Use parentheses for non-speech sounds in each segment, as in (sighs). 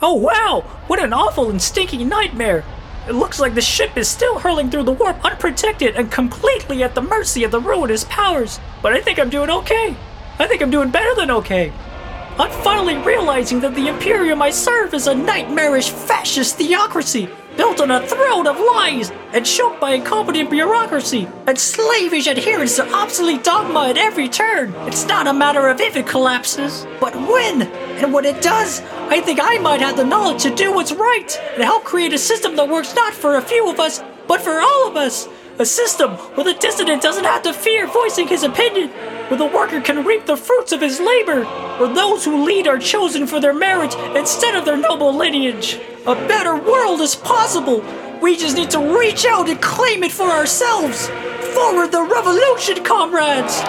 Oh wow! What an awful and stinking nightmare! It looks like the ship is still hurling through the warp unprotected and completely at the mercy of the ruinous powers. But I think I'm doing okay. I think I'm doing better than okay. I'm finally realizing that the Imperium I serve is a nightmarish fascist theocracy built on a throne of lies and choked by incompetent bureaucracy and slavish adherence to obsolete dogma at every turn. It's not a matter of if it collapses, but when. And when it does, I think I might have the knowledge to do what's right and help create a system that works not for a few of us, but for all of us. A system where the dissident doesn't have to fear voicing his opinion, where the worker can reap the fruits of his labor, where those who lead are chosen for their merit instead of their noble lineage. A better world is possible. We just need to reach out and claim it for ourselves. Forward the revolution, comrades!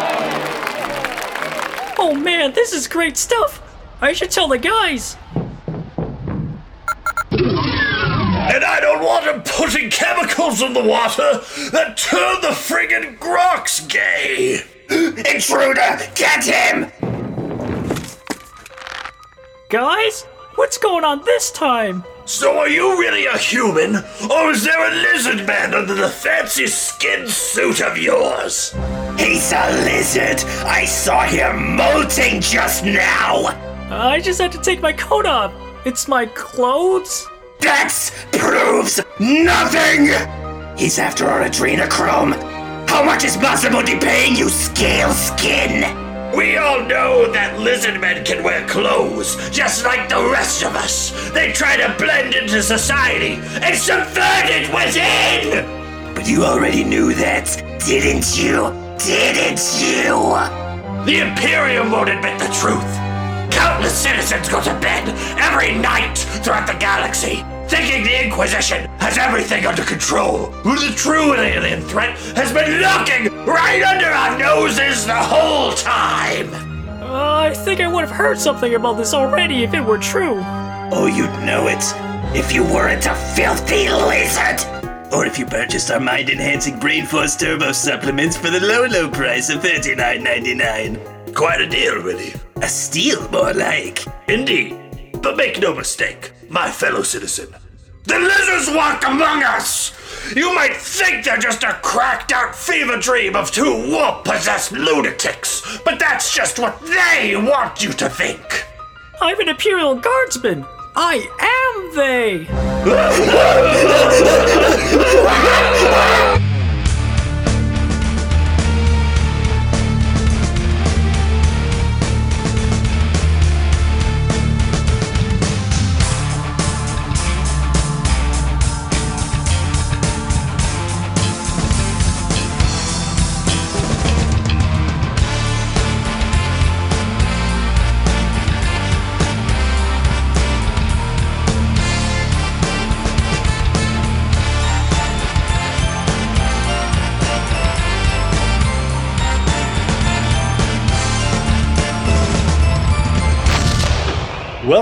Oh man, this is great stuff. I should tell the guys. And I don't want them putting chemicals in the water that turn the friggin' grox gay! Intruder, get him! Guys, what's going on this time? So are you really a human, or is there a lizard man under the fancy skin suit of yours? He's a lizard! I saw him molting just now! I just had to take my coat off. It's my clothes? That proves nothing! He's after our adrenochrome. How much is Masamudi paying you, scale skin? We all know that lizard men can wear clothes, just like the rest of us. They try to blend into society and subvert it within! But you already knew that, didn't you? Didn't you? The Imperium won't admit the truth. Countless citizens go to bed every night throughout the galaxy, thinking the Inquisition has everything under control, the true alien threat has been lurking right under our noses the whole time. Uh, I think I would have heard something about this already if it were true. Oh, you'd know it if you weren't a filthy lizard! Or if you purchased our mind enhancing Brain Force Turbo supplements for the low, low price of $39.99. Quite a deal, really. A steal, more like. Indeed. But make no mistake, my fellow citizen. The lizards walk among us! You might think they're just a cracked out fever dream of two warp possessed lunatics, but that's just what they want you to think. I'm an Imperial Guardsman. I am they. (laughs)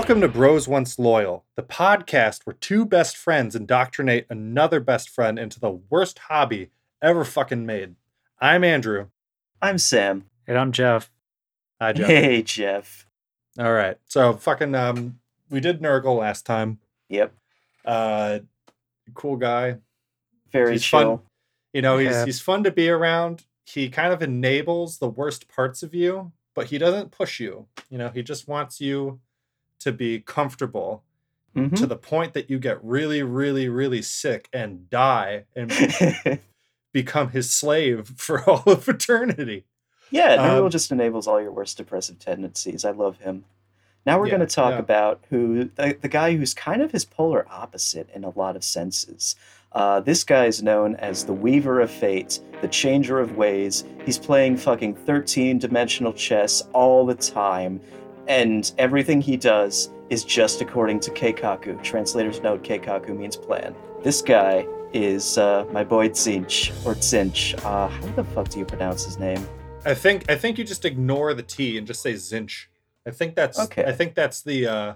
Welcome to Bros Once Loyal, the podcast where two best friends indoctrinate another best friend into the worst hobby ever fucking made. I'm Andrew. I'm Sam. And I'm Jeff. Hi, Jeff. Hey, Jeff. All right. So, fucking, um, we did Nurgle last time. Yep. Uh, cool guy. Very He's chill. fun. You know, he's Yeah. he's fun to be around. He kind of enables the worst parts of you, but he doesn't push you. You know, he just wants you to be comfortable Mhm. to the point that you get really, really, really sick and die and (laughs) become his slave (laughs) for all of eternity. yeah, Nurgle Um, just enables all your worst depressive tendencies. I love him. Now we're Yeah, going to talk yeah. about who the, the guy who's kind of his polar opposite in a lot of senses. Uh, this guy is known as the Weaver of Fate, the Changer of Ways. He's playing fucking 13 dimensional chess all the time, and everything he does is just according to Keikaku. Translators note Keikaku means plan. This guy is uh, my boy Zinch, or Zinch. Uh, how the fuck do you pronounce his name? I think I think you just ignore the T and just say Zinch. I think that's Okay. I think that's the uh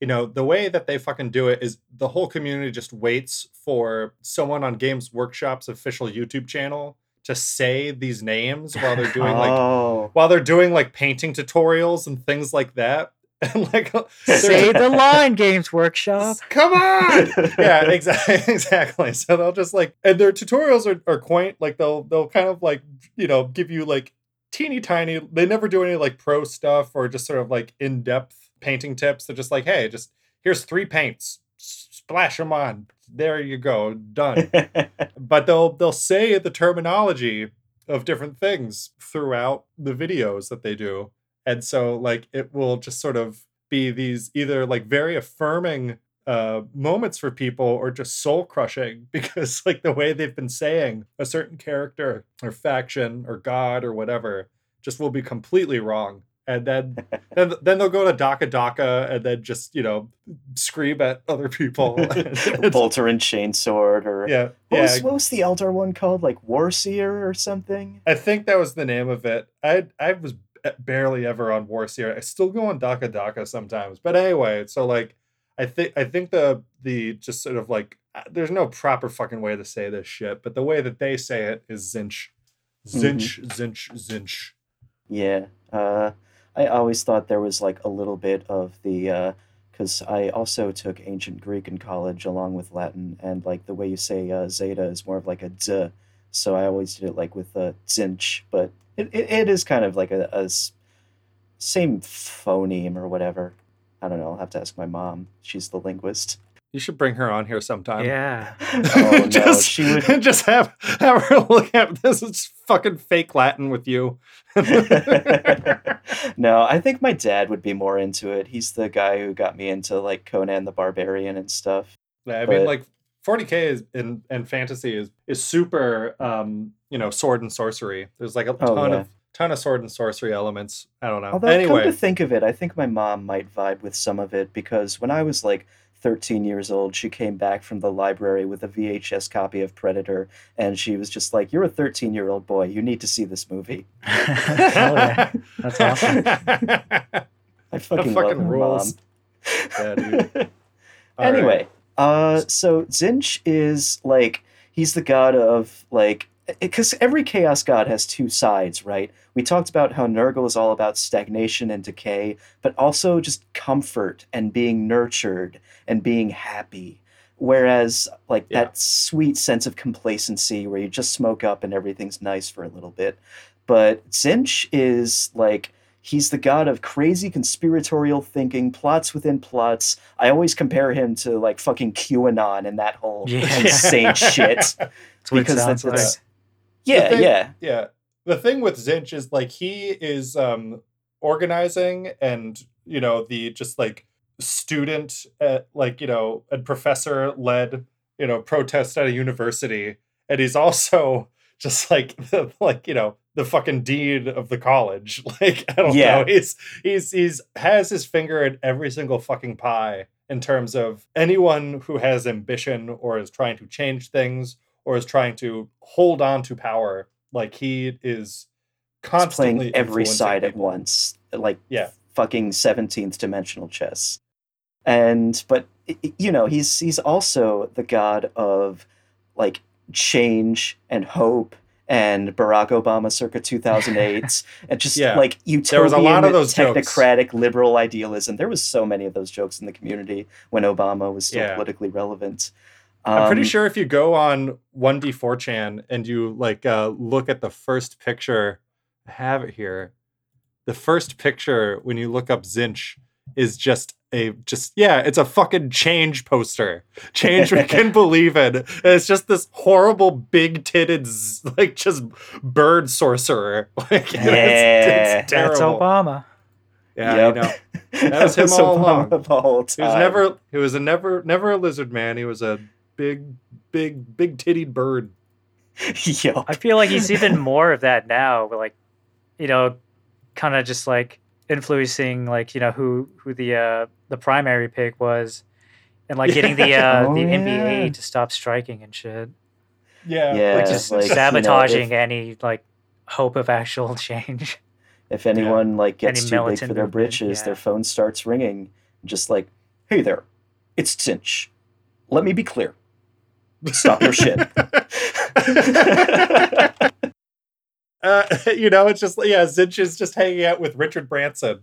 you know, the way that they fucking do it is the whole community just waits for someone on Games Workshop's official YouTube channel to say these names while they're doing like oh, while they're doing like painting tutorials and things like that. (laughs) and like oh, (laughs) Say the line, Games Workshop. (laughs) Come on. yeah, exactly. Exactly. So they'll just like, and their tutorials are, are quaint. Like they'll they'll kind of like you know give you like teeny tiny. They never do any like pro stuff or just sort of like in depth painting tips. They're just like, hey, just here's three paints, splash them on. There you go, done. (laughs) but they'll they'll say the terminology of different things throughout the videos that they do. And so like it will just sort of be these either like very affirming uh moments for people or just soul crushing (laughs) because like the way they've been saying a certain character or faction or god or whatever just will be completely wrong and then then then they'll go to Dakka Dakka and then just you know scream at other people. (laughs) Bolter and Chainsword, or yeah, what, yeah. was, what was the elder one called? Like Warseer or something? I think that was the name of it. I I was barely ever on Warseer. I still go on Dakka Dakka sometimes. But anyway, so like I think I think the the just sort of like uh, there's no proper fucking way to say this shit, but the way that they say it is Zinch. Zinch, Zinch, Zinch. Yeah. Uh, I always thought there was like a little bit of the because I also took ancient Greek in college along with Latin, and like the way you say uh, zeta is more of like a z, so I always did it like with a zinch, but it, it, it is kind of like a, a same phoneme or whatever. I don't know. I'll have to ask my mom. She's the linguist. You should bring her on here sometime. Yeah. (laughs) Oh no, just, she would. (laughs) just have have her (laughs) look at this is fucking fake Latin with you. no, I think my dad would be more into it. He's the guy who got me into like Conan the Barbarian and stuff. Yeah, I mean, like 40k is in and fantasy is is super um you know sword and sorcery. There's like a Oh, ton yeah. of ton of sword and sorcery elements. I don't know. Although, come anyway, to think of it, I think my mom might vibe with some of it because when I was like 13 years old, she came back from the library with a VHS copy of Predator, and she was just like, "You're a 13 year old boy. You need to see this movie." (laughs) Hell yeah. That's awesome. (laughs) I fucking, love fucking her rules. Yeah, dude. mom. (laughs) All right. anyway, uh, so Tzeentch is like he's the god of like because every chaos god has two sides, right? We talked about how Nurgle is all about stagnation and decay, but also just comfort and being nurtured and being happy. Whereas, like Yeah. that sweet sense of complacency where you just smoke up and everything's nice for a little bit. But Tzeentch is like he's the god of crazy conspiratorial thinking, plots within plots. I always compare him to like fucking QAnon and that whole Yeah. insane (laughs) shit. That's Because sounds that's- like. Yeah, thing- yeah. yeah the thing with Tzeentch is like he is um organizing and you know the just like student at like you know and professor led you know protest at a university and he's also (laughs) just like (laughs) the, like you know the fucking dean of the college (laughs) like i don't Yeah. know he's he's he's has his finger in every single fucking pie in terms of anyone who has ambition or is trying to change things or is trying to hold on to power like he is He's constantly playing every side at once, like Yeah. fucking seventeenth dimensional chess. And but you know he's he's also the god of like change and hope and Barack Obama circa 2008 (laughs) and just Yeah. like utopian There was a lot of those jokes. technocratic liberal idealism. There was so many of those jokes in the community when Obama was still Yeah. politically relevant. I'm pretty Um, sure if you go on 1D4chan and you like uh, look at the first picture, I have it here. The first picture when you look up Tzeentch is just a just yeah, it's a fucking change poster. Change we can (laughs) believe in. And it's just this horrible big titted like just bird sorcerer. (laughs) Like Yeah, it's, it's That's. Obama. Yeah, Yep. (laughs) That was him all Obama along. the whole He was never he was a never never a lizard man. He was a big big big tittied bird. (laughs) Yup. I feel like he's even more of that now, like, you know, kind of just like influencing like you know who who the uh the primary pick was, and like getting the (laughs) uh Oh, the yeah. NBA to stop striking and shit, Yeah. Yeah, like just like, you know, sabotaging if- any like hope of actual (laughs) change. If anyone like gets Any too big militant for their movement, britches, yeah. their phone starts ringing, just like, "Hey there, it's Tinch. Let me be clear. Stop your shit." (laughs) uh, (laughs) you know, it's just yeah, Tzeentch is just hanging out with Richard Branson.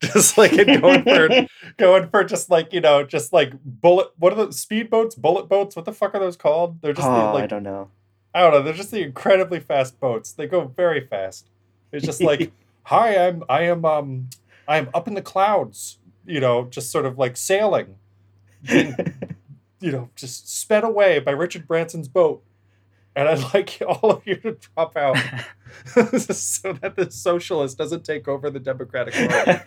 (laughs) just like and going for going for just like you know just like bullet what are the speedboats bullet boats what the fuck are those called they're just the, oh, like I don't know. I don't know. They're just the incredibly fast boats. They go very fast. It's just like, hi, I'm I am um I am up in the clouds. You know, just sort of like sailing, being, you know, just sped away by Richard Branson's boat. And I'd (laughs) like all of you to drop out (laughs) (laughs) so that the socialist doesn't take over the Democratic Party.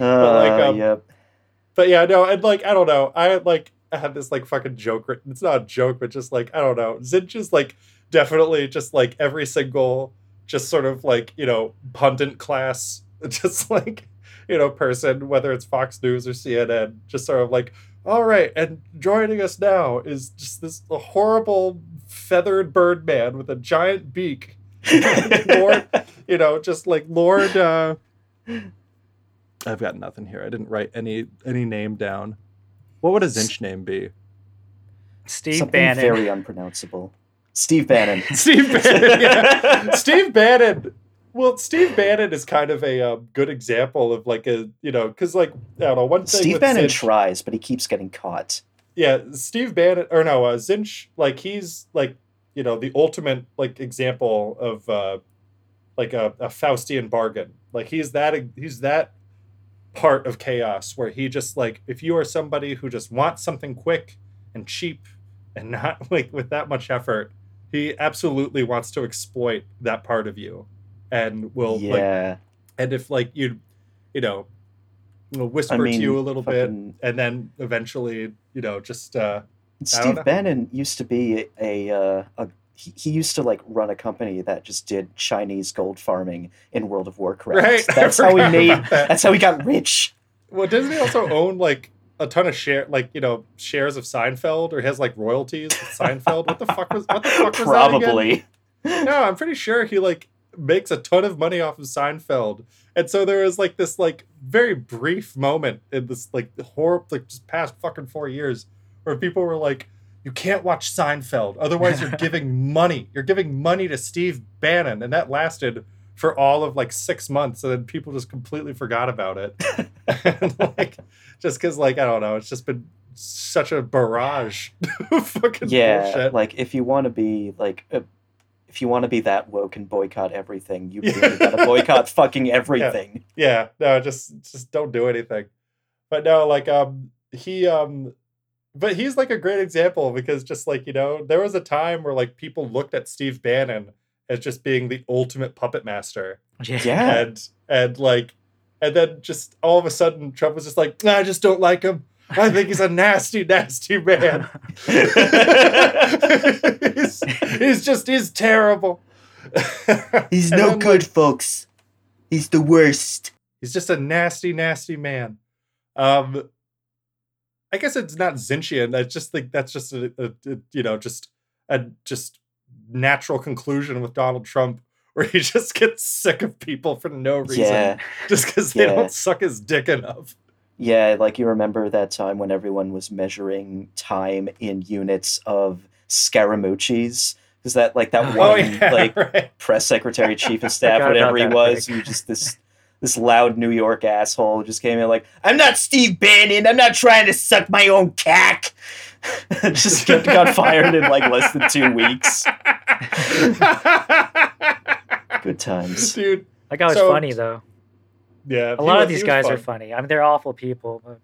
Uh, like, um, yep. But yeah, no, and like I don't know. I like I had this like fucking joke written. It's not a joke, but just like I don't know. Tzeentch is like definitely just like every single just sort of like, you know, pundit class, (laughs) just like, you know, person, whether it's Fox News or CNN, just sort of like, all right, and joining us now is just this horrible feathered bird man with a giant beak. (laughs) Lord, you know, just like Lord uh I've got nothing here. I didn't write any any name down. What would a Tzeentch name be? Steve Something Bannon. very unpronounceable. Steve Bannon. (laughs) Steve Bannon. Yeah. Steve Bannon. Well, Steve Bannon is kind of a uh, good example of like a you know because like I don't know one thing. Steve Bannon Tzeentch- tries, but he keeps getting caught. yeah, Steve Bannon or no, uh, Tzeentch like he's like you know the ultimate like example of uh like a, a Faustian bargain. Like he's that he's that part of chaos where he just like if you are somebody who just wants something quick and cheap and (laughs) not like with that much effort, he absolutely wants to exploit that part of you and will like yeah. and if like you you know whisper I mean, to you a little bit and then eventually you know just uh. Steve Bannon used to be a, uh, a he, he used to like run a company that just did Chinese gold farming in World of Warcraft. Right, (laughs) That's how he made. that. That's how he got rich. well doesn't he also own like a ton of share like you know shares of Seinfeld or has like royalties with Seinfeld what the fuck was what the fuck was that again? (laughs) Probably. no, I'm pretty sure he like makes a ton of money off of Seinfeld. And so there was like this like very brief moment in this like horrible like just past fucking four years where people were like, you can't watch Seinfeld, otherwise you're (laughs) giving money. You're giving money to Steve Bannon. And that lasted for all of like six months, and then people just completely forgot about it. (laughs) and like just because like I don't know, it's just been such a barrage (laughs) of fucking Yeah, bullshit. like if you want to be like, a, if you want to be that woke and boycott everything, you (laughs) really gotta boycott fucking everything. yeah. No just just don't do anything. But no like um he um but he's like a great example because just like you know there was a time where like people looked at steve bannon as just being the ultimate puppet master. Yeah. and and like and then just all of a sudden trump was just like "Nah, i just don't like him i think he's a nasty nasty man (laughs) he's, he's just he's terrible He's no then, good, like, folks. He's the worst. He's just a nasty, nasty man. Um, I guess it's not Tzeentchian. I just think that's just a, a, a you know just a just natural conclusion with Donald Trump, (laughs) where he just gets sick of people for no reason, Yeah, just because they Yeah. don't suck his dick enough. Yeah. Like you remember that time when everyone was measuring time in units of Scaramucci's? Is that like that Oh, one (laughs) like right. press secretary, chief of (laughs) staff, Forgot whatever he was, pig. who just this this loud New York asshole just came in like, I'm not Steve Bannon, I'm not trying to suck my own cack. (laughs) just got, got fired in like less than two weeks. Good times. dude. That guy was So- funny though. Yeah, A lot of these guys are funny. I mean, they're awful people, but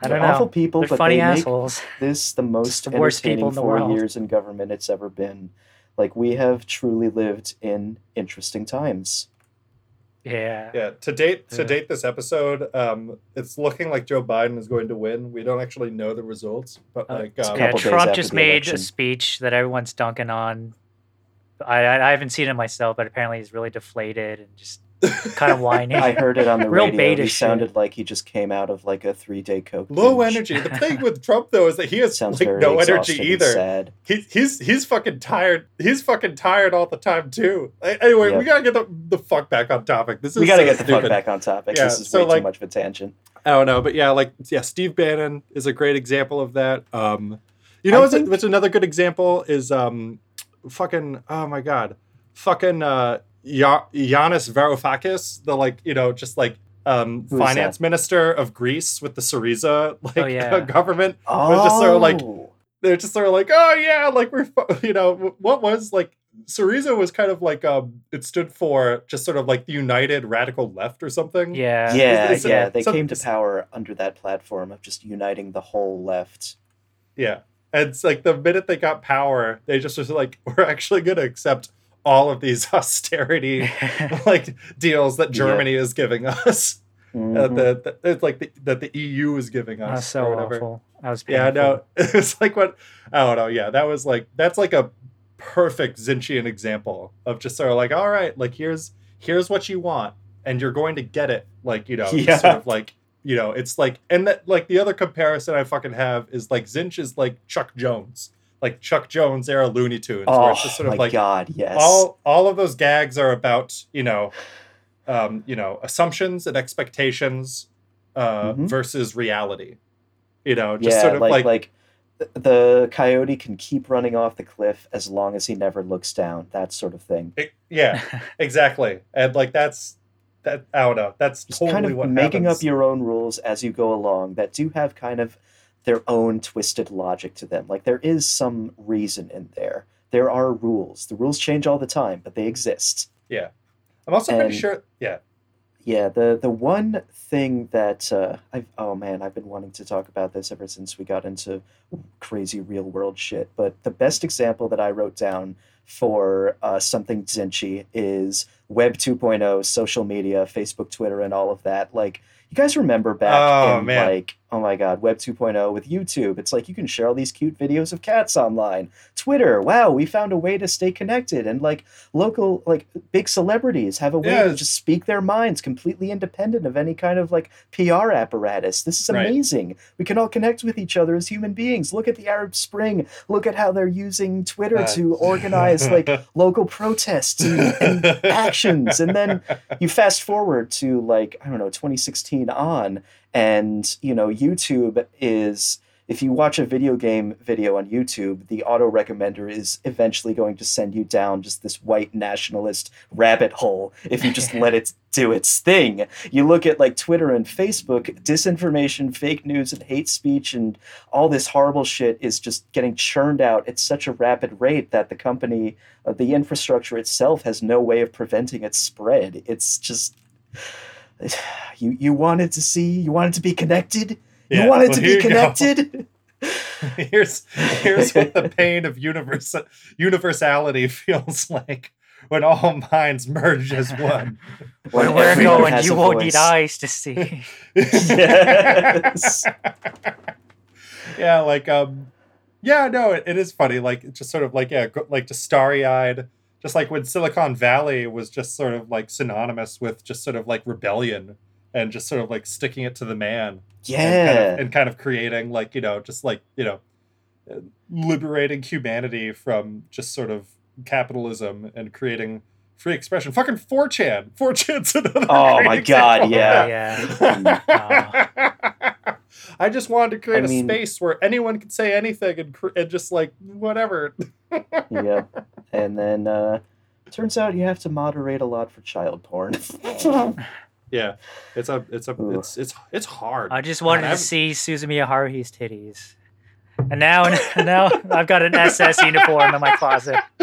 I They're don't know. awful people, they're but funny they make assholes. (laughs) this the most the worst people entertaining in the four world. years in government it's ever been. Like we have truly lived in interesting times. Yeah. Yeah, to date, to Yeah. date, this episode, um, it's looking like Joe Biden is going to win. We don't actually know the results, but Uh, like, it's um, Yeah, Trump just made election. a speech that everyone's dunking on. I, I I haven't seen it myself, but apparently he's really deflated and just kind of whiny. I heard it on the (laughs) Real radio. beta He shit. sounded like he just came out of like a three day coke. low binge. energy. The (laughs) thing with Trump though is that he has Sounds like no energy either. Sad. He, he's he's fucking tired. He's fucking tired all the time too. A- Anyway, we gotta get the, the fuck back on topic. This is We gotta so get the stupid. fuck back on topic. Yeah, this is so, way like- too much of a tangent. I don't know, but yeah, like yeah, Steve Bannon is a great example of that. Um, you know, I what's, think- what's another good example is um, fucking oh my god, fucking uh, Ya- Yanis Varoufakis, the like you know just like um Who is finance minister of Greece with the Syriza (laughs) like Oh, yeah. (laughs) government. Oh, They're just sort of like they're just sort of like oh yeah like we're (laughs) you know what was like Syriza was kind of like um it stood for just sort of like the United Radical Left or something. Yeah. yeah, it's- yeah. They so- came to power under that platform of just uniting the whole left. Yeah. And it's like the minute they got power, they just was like, we're actually going to accept all of these (laughs) austerity (laughs) like deals that Yeah. Germany is giving us. Uh, Mhm. the, the, it's like the, that the EU is giving us. That's so or whatever. awful. That was Yeah, no, (laughs) it's like what I don't know. Yeah, that was like that's like a perfect Tzeentchian example of just sort of like, all right, like here's here's what you want, and you're going to get it. Like you know, Yeah. sort of like you know, it's like, and that like the other comparison I fucking have is like Tzeentch is like Chuck Jones, like Chuck Jones era Looney Tunes, where Oh it's just sort my of like god, yes. all all of those gags are about you know um you know assumptions and expectations uh Mhm. versus reality you know just yeah, sort of like, like, like the coyote can keep running off the cliff as long as he never looks down. That sort of thing. it- yeah (laughs) exactly and like that's that i don't know that's Just totally kind of what making happens. up your own rules as you go along that do have kind of their own twisted logic to them. Like there is some reason in there. There are rules. The rules change all the time, but they exist. Yeah. I'm also pretty sure yeah Yeah, the the one thing that uh, I've oh man, I've been wanting to talk about this ever since we got into crazy real world shit. But the best example that I wrote down for uh, something Zinchi is Web 2.0, social media, Facebook, Twitter, and all of that. Like you guys remember back Oh, in man. like oh my god, Web 2.0 with YouTube. It's like you can share all these cute videos of cats online. Twitter, wow, we found a way to stay connected, and like local like big celebrities have a way Yeah. to just speak their minds completely independent of any kind of like PR apparatus. This is Right. amazing. We can all connect with each other as human beings. Look at the Arab Spring. Look at how they're using Twitter Uh, to organize like (laughs) local protests and, and (laughs) actions. And then you fast forward to like, I don't know, 2016 on, and you know, YouTube is if you watch a video game video on YouTube, the auto recommender is eventually going to send you down just this white nationalist rabbit hole if you just let (laughs) it do its thing. You look at like Twitter and Facebook, disinformation, fake news, and hate speech, and all this horrible shit is just getting churned out at such a rapid rate that the company, uh, the infrastructure itself, has no way of preventing its spread. It's just. (sighs) You, you wanted to see, you wanted to be connected, Yeah, you wanted well, to be connected. (laughs) here's here's what the (laughs) pain of universe universality (laughs) feels like when all minds merge as one Where When we're going, you won't voice. need eyes to see. Yes. yeah like um yeah no it, it is funny like it's just sort of like yeah go, like just starry-eyed just like when silicon valley was just sort of like synonymous with just sort of like rebellion and just sort of like sticking it to the man and kind Yeah. of, and kind of creating like you know just like you know uh, liberating humanity from just sort of capitalism and creating free expression fucking 4chan 4chan's (laughs) another Oh great my God, yeah. yeah. that. (laughs) I just wanted to create I a mean- space where anyone could say anything and, cr- and just like whatever. Yeah. And then uh turns out you have to moderate a lot for child porn. (laughs) Yeah, it's a it's a Ooh. it's it's it's hard. I just wanted God, to I've- see Suzumiya Haruhi's titties. And now, (laughs) now I've got an SS uniform in my closet. (laughs)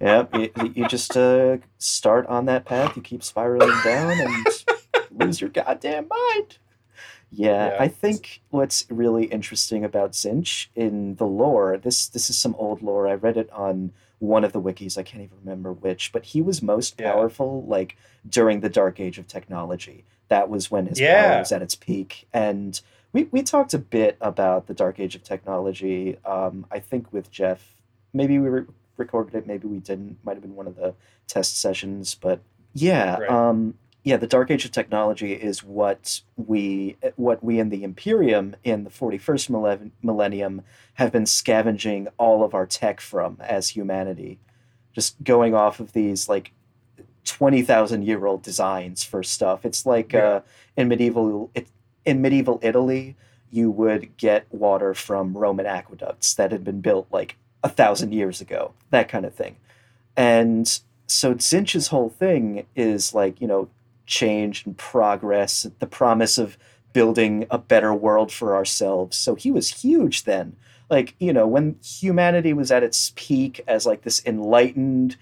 yeah, you, you just uh, start on that path. You keep spiraling down and lose your goddamn mind. Yeah, Yeah. I think what's really interesting about Tzeentch in the lore. This this is some old lore. I read it on one of the wikis. I can't even remember which, but he was most Yeah. powerful like during the dark age of technology. That was when his Yeah. power was at its peak, and we we talked a bit about the dark age of technology. Um, I think with Jeff, maybe we re- recorded it, maybe we didn't. Might have been one of the test sessions, but yeah, Right. um, yeah. The dark age of technology is what we what we in the Imperium in the forty first millennium have been scavenging all of our tech from as humanity, just going off of these like. 20,000 year old designs for stuff. It's like Yeah. uh, in medieval it, in medieval Italy, you would get water from Roman aqueducts that had been built like a thousand years ago, that kind of thing. And so Tzeentch's whole thing is like, you know, change and progress, the promise of building a better world for ourselves. So he was huge then. Like, you know, when humanity was at its peak as like this enlightened,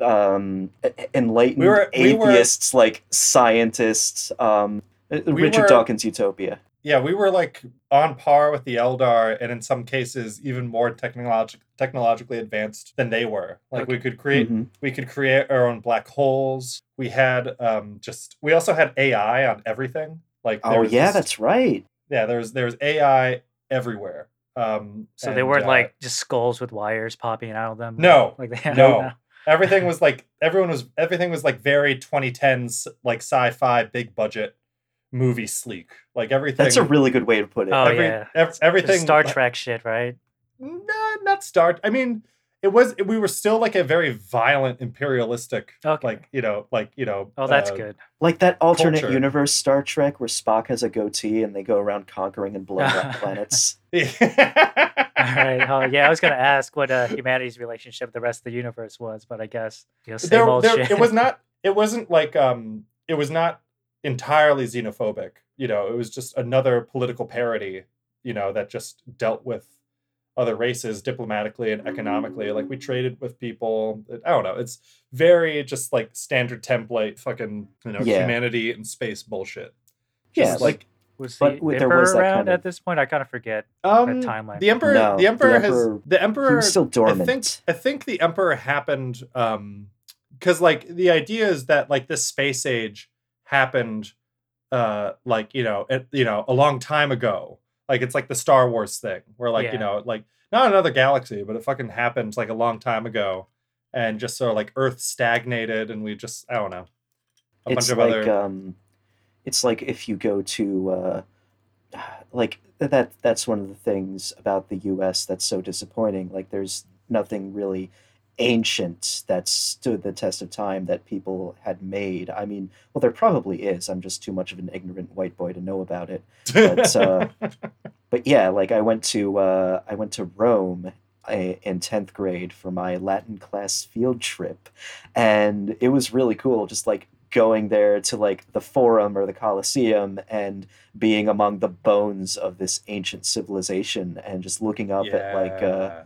um, enlightened We were- we were- atheists, like scientists, um, Richard were- Dawkins' Utopia. Yeah, we were like on par with the Eldar, and in some cases even more technolog- technologically advanced than they were. Like we could create, Mhm. we could create our own black holes. We had um, just, we also had AI on everything. Like, Oh yeah, this- that's right. yeah. There's there's AI everywhere. Um, So they weren't uh, like just skulls with wires popping out of them. No, like they no. everything was (laughs) like everyone was everything was like very 2010s like sci-fi big budget movie sleek. Like everything. That's a really good way to put it. Oh, every, yeah. ev- everything. Star like- Trek shit, right? Nah, not Star. I mean, it was. We were still like a very violent imperialistic. Okay. Like you know, like you know. Oh, that's uh, good. Like that alternate culture. universe Star Trek where Spock has a goatee and they go around conquering and blowing up (laughs) planets. (laughs) All right. Oh, yeah. I was gonna ask what uh, humanity's relationship with the rest of the universe was, but I guess you know, same there, old there, shit. it was not. (laughs) It wasn't like um. It was not entirely xenophobic. You know, it was just another political parody. You know, that just dealt with other races diplomatically and economically. Like we traded with people. I don't know. It's very just like standard template, fucking you know, Yeah. humanity and space bullshit. Yeah, Just, like was but the there emperor was around kind of- at this point? I kind of forget. Um, timeline. The emperor, No, the the emperor has the emperor. he was still dormant. I think I think the emperor happened um because like the idea is that like this space age happened uh like you know it, you know a long time ago like it's like the Star Wars thing where like Yeah. you know like not another galaxy but it fucking happened like a long time ago and just sort of like Earth stagnated and we just I don't know a it's bunch of like other um, it's like if you go to uh, like that. That's one of the things about the U.S. that's so disappointing. Like there's nothing really ancient that stood the test of time that people had made. I mean, well, there probably is. I'm just too much of an ignorant white boy to know about it. but, uh, (laughs) but yeah, like I went to uh, I went to Rome uh, in tenth grade for my Latin class field trip, and it was really cool. Just like going there to like the Forum or the Colosseum and being among the bones of this ancient civilization, and just looking up at like uh, Yeah.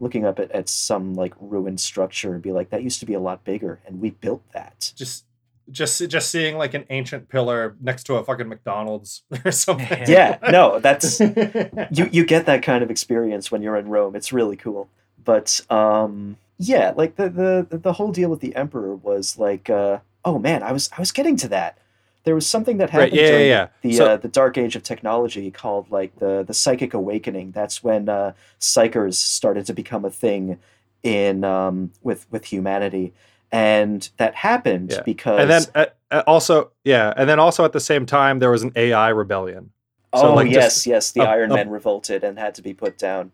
Looking up at, at some like ruined structure and be like, that used to be a lot bigger, and we built that. just just just seeing like an ancient pillar next to a fucking McDonald's (laughs) or something. Yeah, (laughs) no, that's (laughs) you you get that kind of experience when you're in Rome. It's really cool. But um yeah, like the the the whole deal with the emperor was like uh oh man, I was I was getting to that. There was something that happened yeah, yeah, during yeah. the So- uh, the dark age of technology called like the the psychic awakening. That's when uh psykers started to become a thing in um with with humanity. And that happened Yeah. because and then uh, uh, also yeah and then also at the same time there was an ai rebellion so, oh like, yes, just yes, the a- Iron Men Man revolted and had to be put down.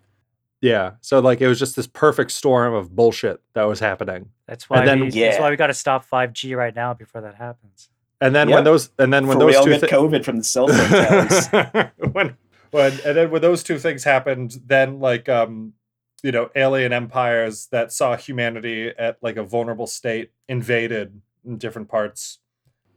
yeah so like it was just this perfect storm of bullshit that was happening That's why. then- we, That's why we got to stop 5G right now before that happens. And then Yep. when those and then when For we those all two get thi- COVID from the (laughs) cell phone when when and then when those two things happened then like um you know alien empires that saw humanity at like a vulnerable state invaded in different parts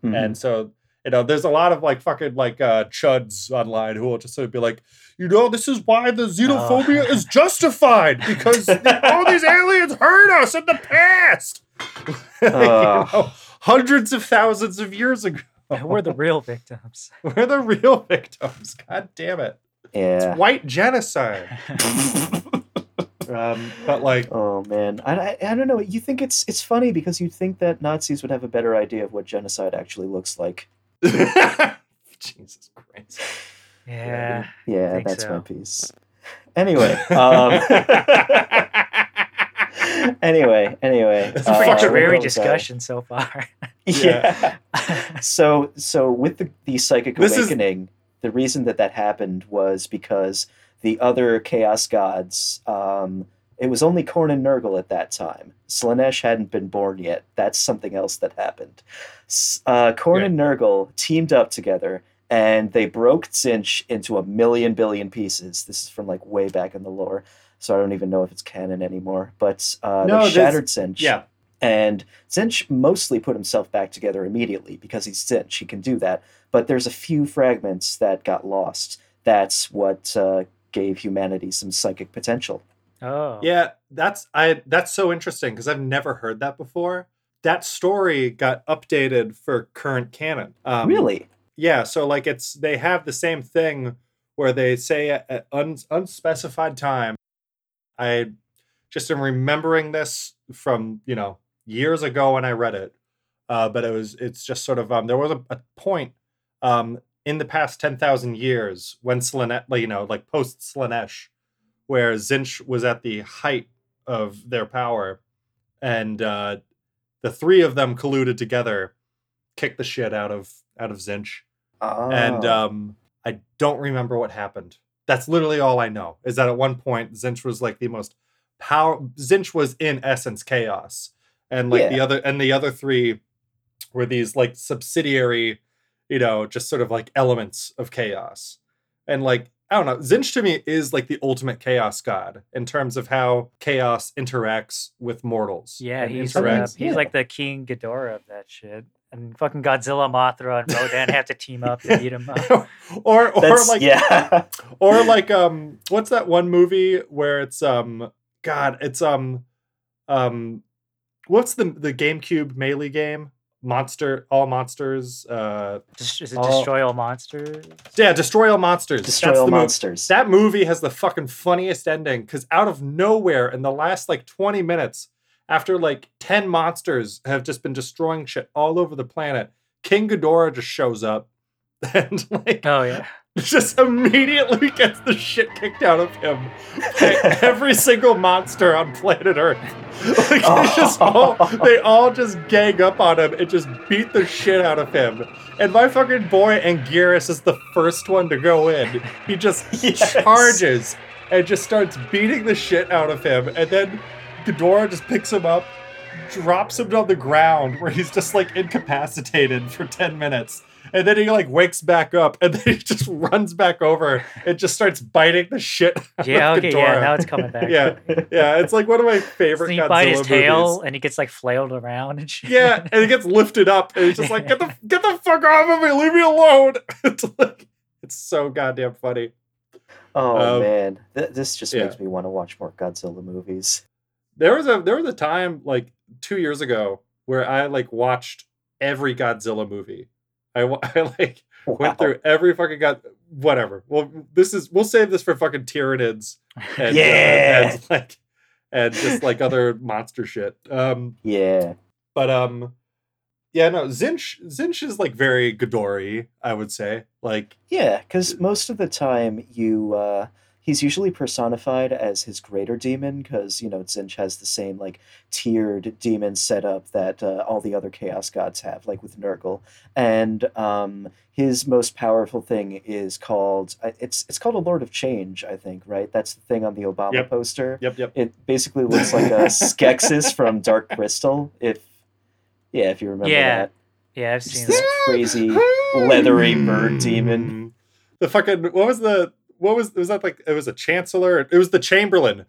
Mhm. And so, you know, there's a lot of like fucking like uh chuds online who will just sort of be like, you know, this is why the xenophobia is justified because all these (laughs) aliens hurt us in the past. (laughs) You know, hundreds of thousands of years ago. (laughs) We're the real victims. (laughs) We're the real victims. God damn it. yeah. It's white genocide. (laughs) Um, but like, Oh man, I, I I don't know. You think it's it's funny because you'd think that Nazis would have a better idea of what genocide actually looks like. Jesus Christ. Yeah. Yeah, Think that's my piece. Anyway, um, anyway, anyway. It's a uh, pretty fucking dreary where was I? discussion so far. (laughs) Yeah. so so with the the psychic This is- awakening, the reason that that happened was because the other chaos gods. Um, it was only Khorne and Nurgle at that time. Slaanesh hadn't been born yet. That's something else that happened. Uh, Khorne Right. and Nurgle teamed up together and they broke Tzeentch into a million billion pieces. This is from like way back in the lore, so I don't even know if it's canon anymore. But uh, No, they shattered Tzeentch. Yeah. And Tzeentch mostly put himself back together immediately because he's Tzeentch. He can do that. But there's a few fragments that got lost. That's what uh, gave humanity some psychic potential. Oh. Yeah, that's I that's so interesting because I've never heard that before. That story got updated for current canon. Um, really? Yeah, so like it's they have the same thing where they say at, at un, unspecified time. I just am remembering this from you know years ago when I read it, uh, but it was it's just sort of um there was a, a point um in the past ten thousand years when Slaanesh, you know like post Slaanesh, where Tzeentch was at the height of their power, and uh, the three of them colluded together, kicked the shit out of out of Tzeentch and Ah. um i don't remember what happened that's literally all i know is that at one point Tzeentch was like the most power Tzeentch was in essence chaos and like the other and the other three were these like subsidiary you know just sort of like elements of chaos and like i don't know Tzeentch to me is like the ultimate chaos god in terms of how chaos interacts with mortals Yeah, and he's uh, interacts he's yeah. like the King Ghidorah of that shit. And fucking Godzilla, Mothra, and Rodan have to team up to beat him up. (laughs) or or That's, like yeah. (laughs) or like um what's that one movie where it's um god it's um um what's the the GameCube melee game monster all monsters uh is it Oh. destroy all monsters? yeah destroy all monsters Destroy That's all the mo- monsters. that movie has the fucking funniest ending because out of nowhere in the last like 20 minutes after like 10 monsters have just been destroying shit all over the planet king Ghidorah just shows up (laughs) and like Oh yeah. just immediately (laughs) gets the shit kicked out of him every (laughs) single monster on planet Earth. Like they just all they all just gang up on him and just beat the shit out of him. And my fucking boy Anguirus is the first one to go in. He just Yes. charges and just starts beating the shit out of him. And then Ghidorah just picks him up, drops him on the ground where he's just like incapacitated for 10 minutes. And then he like wakes back up and then he (laughs) just runs back over and just starts biting the shit out Yeah, of okay, Ghidorah. yeah, now it's coming back. Yeah, yeah, it's like one of my favorite Doesn't he Godzilla bite his tail movies. and he gets like flailed around and shit? Yeah, and it gets lifted up and he's just like, get the (laughs) get the fuck off of me, leave me alone. (laughs) it's like it's so goddamn funny. Oh Um, man, Th- this just yeah. makes me want to watch more Godzilla movies. There was a there was a time like two years ago where I like watched every Godzilla movie. I, (laughs) I like Wow. went through every fucking god whatever. Well, this is we'll save this for fucking Tyranids (laughs) and, uh, Yeah. and like and just like other monster shit. Um, Yeah, but um, yeah, no, Tzeentch Tzeentch is like very Ghidorah, I would say. Like, yeah, because most of the time you uh, he's usually personified as his greater demon because you know Tzeentch has the same like tiered demon setup that uh, all the other chaos gods have, like with Nurgle, and um, his most powerful thing is called uh, it's it's called a Lord of Change, I think, right? That's the thing on the Obama Yep. poster. yep, yep. It basically looks like a (laughs) Skeksis from Dark Crystal. If yeah, if you remember Yeah. that, Yeah, I've it's seen this crazy leathery bird demon. The fucking what was the what was was that like? It was a chancellor. It was the Chamberlain.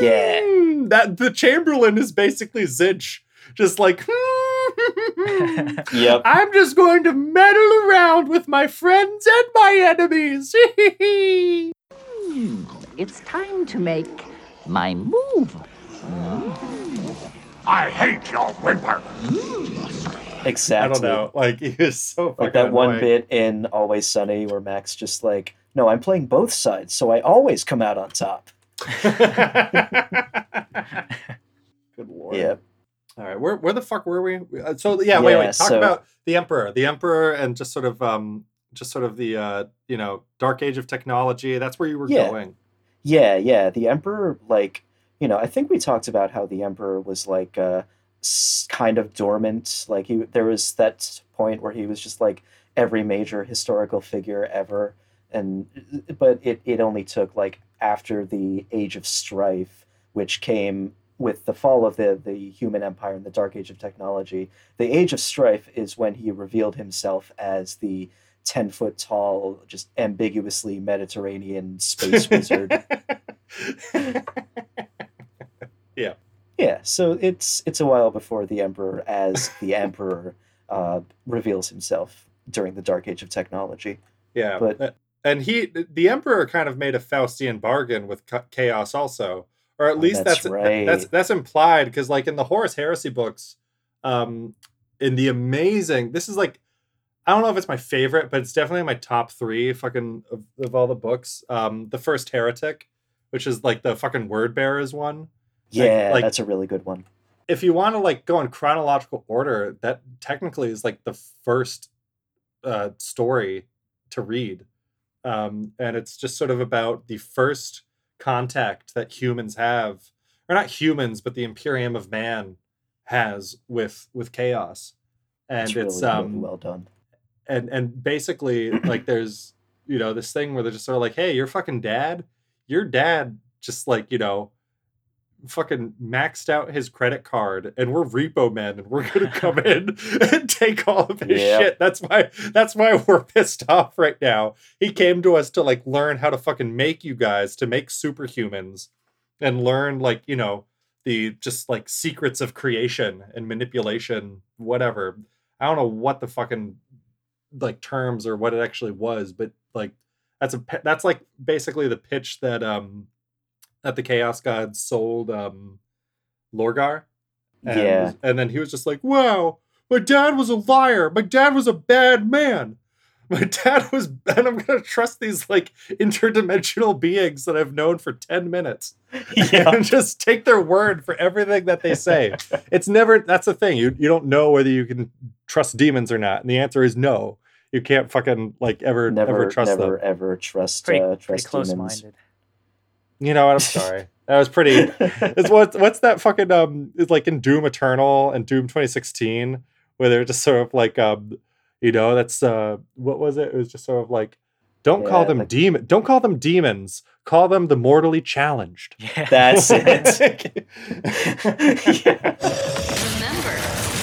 Yeah. Hmm, that the Chamberlain is basically Tzeentch, just like. (laughs) Yep. I'm just going to meddle around with my friends and my enemies. (laughs) It's time to make my move. I hate your whimper. Exactly. I don't know. Like he is so fucking Like that one bit in Always Sunny where Max just like, no, I'm playing both sides, so I always come out on top. (laughs) Good lord. Yep. All right. Where where the fuck were we? Uh, So yeah, wait, Yeah, wait. Talk so- about the emperor, the emperor, and just sort of um, just sort of the uh, you know, dark age of technology. That's where you were Yeah. going. Yeah, yeah. The Emperor, like, you know, I think we talked about how the Emperor was like uh, kind of dormant. Like he, there was that point where he was just like every major historical figure ever, and but it it only took like after the Age of Strife, which came with the fall of the the human empire and the dark age of technology. The Age of Strife is when he revealed himself as the ten foot tall, just ambiguously Mediterranean space (laughs) wizard. (laughs) yeah. Yeah, so it's it's a while before the Emperor, as the Emperor, uh, reveals himself during the Dark Age of technology. Yeah, But- uh, and he, the Emperor, kind of made a Faustian bargain with Chaos, also, or at Oh, least that's that's right. that's that's implied because, like in the Horus Heresy books, um, in the amazing, this is like, I don't know if it's my favorite, but it's definitely my top three fucking of, of all the books. Um, the first Heretic, which is like the fucking Word Bearers one. Yeah, like- that's a really good one. if you want to like go in chronological order, that technically is like the first uh, story to read, um, and it's just sort of about the first contact that humans have, or not humans, but the Imperium of Man has with with chaos, and It's really, it's um well done. and and basically (clears throat) like there's you know this thing where they're just sort of like hey your fucking dad your dad just like you know fucking maxed out his credit card and we're repo men and we're gonna come in (laughs) and take all of his shit. That's why that's why (laughs) we're pissed off right now. He came to us to like learn how to fucking make you guys to make superhumans and learn like you know the just like secrets of creation and manipulation whatever. I don't know what the fucking like terms or what it actually was but like that's a that's like basically the pitch that um that the chaos gods sold um lorgar and, Yeah. and then he was just like wow my dad was a liar my dad was a bad man (laughs) my dad was and i'm gonna trust these like interdimensional beings that i've known for 10 minutes (laughs) Yeah. and just take their word for everything that they say (laughs) it's never that's the thing you you don't know whether you can trust demons or not and the answer is no you can't fucking like ever never, ever trust never, them ever trust Pretty, uh, pretty trust close demons. minded. You know what i'm sorry that was pretty it's what what's that fucking um it's like in doom eternal and doom 2016 where they're just sort of like um you know that's uh what was it it was just sort of like don't call them like- demon don't call them demons call them the mortally challenged Yeah. (laughs) That's it. (laughs) yeah. Remember,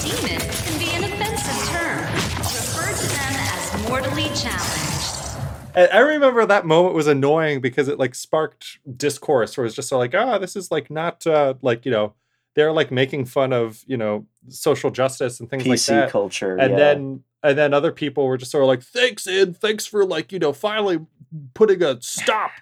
demon can be an offensive term. Refer to them as mortally challenged. I I remember that moment was annoying because it like sparked discourse where it was just so like, ah, this is like not uh like, you know, they're like making fun of, you know, social justice and things like PC that. culture. and yeah. then and then other people were just sort of like, thanks, Id, thanks for like, you know, finally putting a stop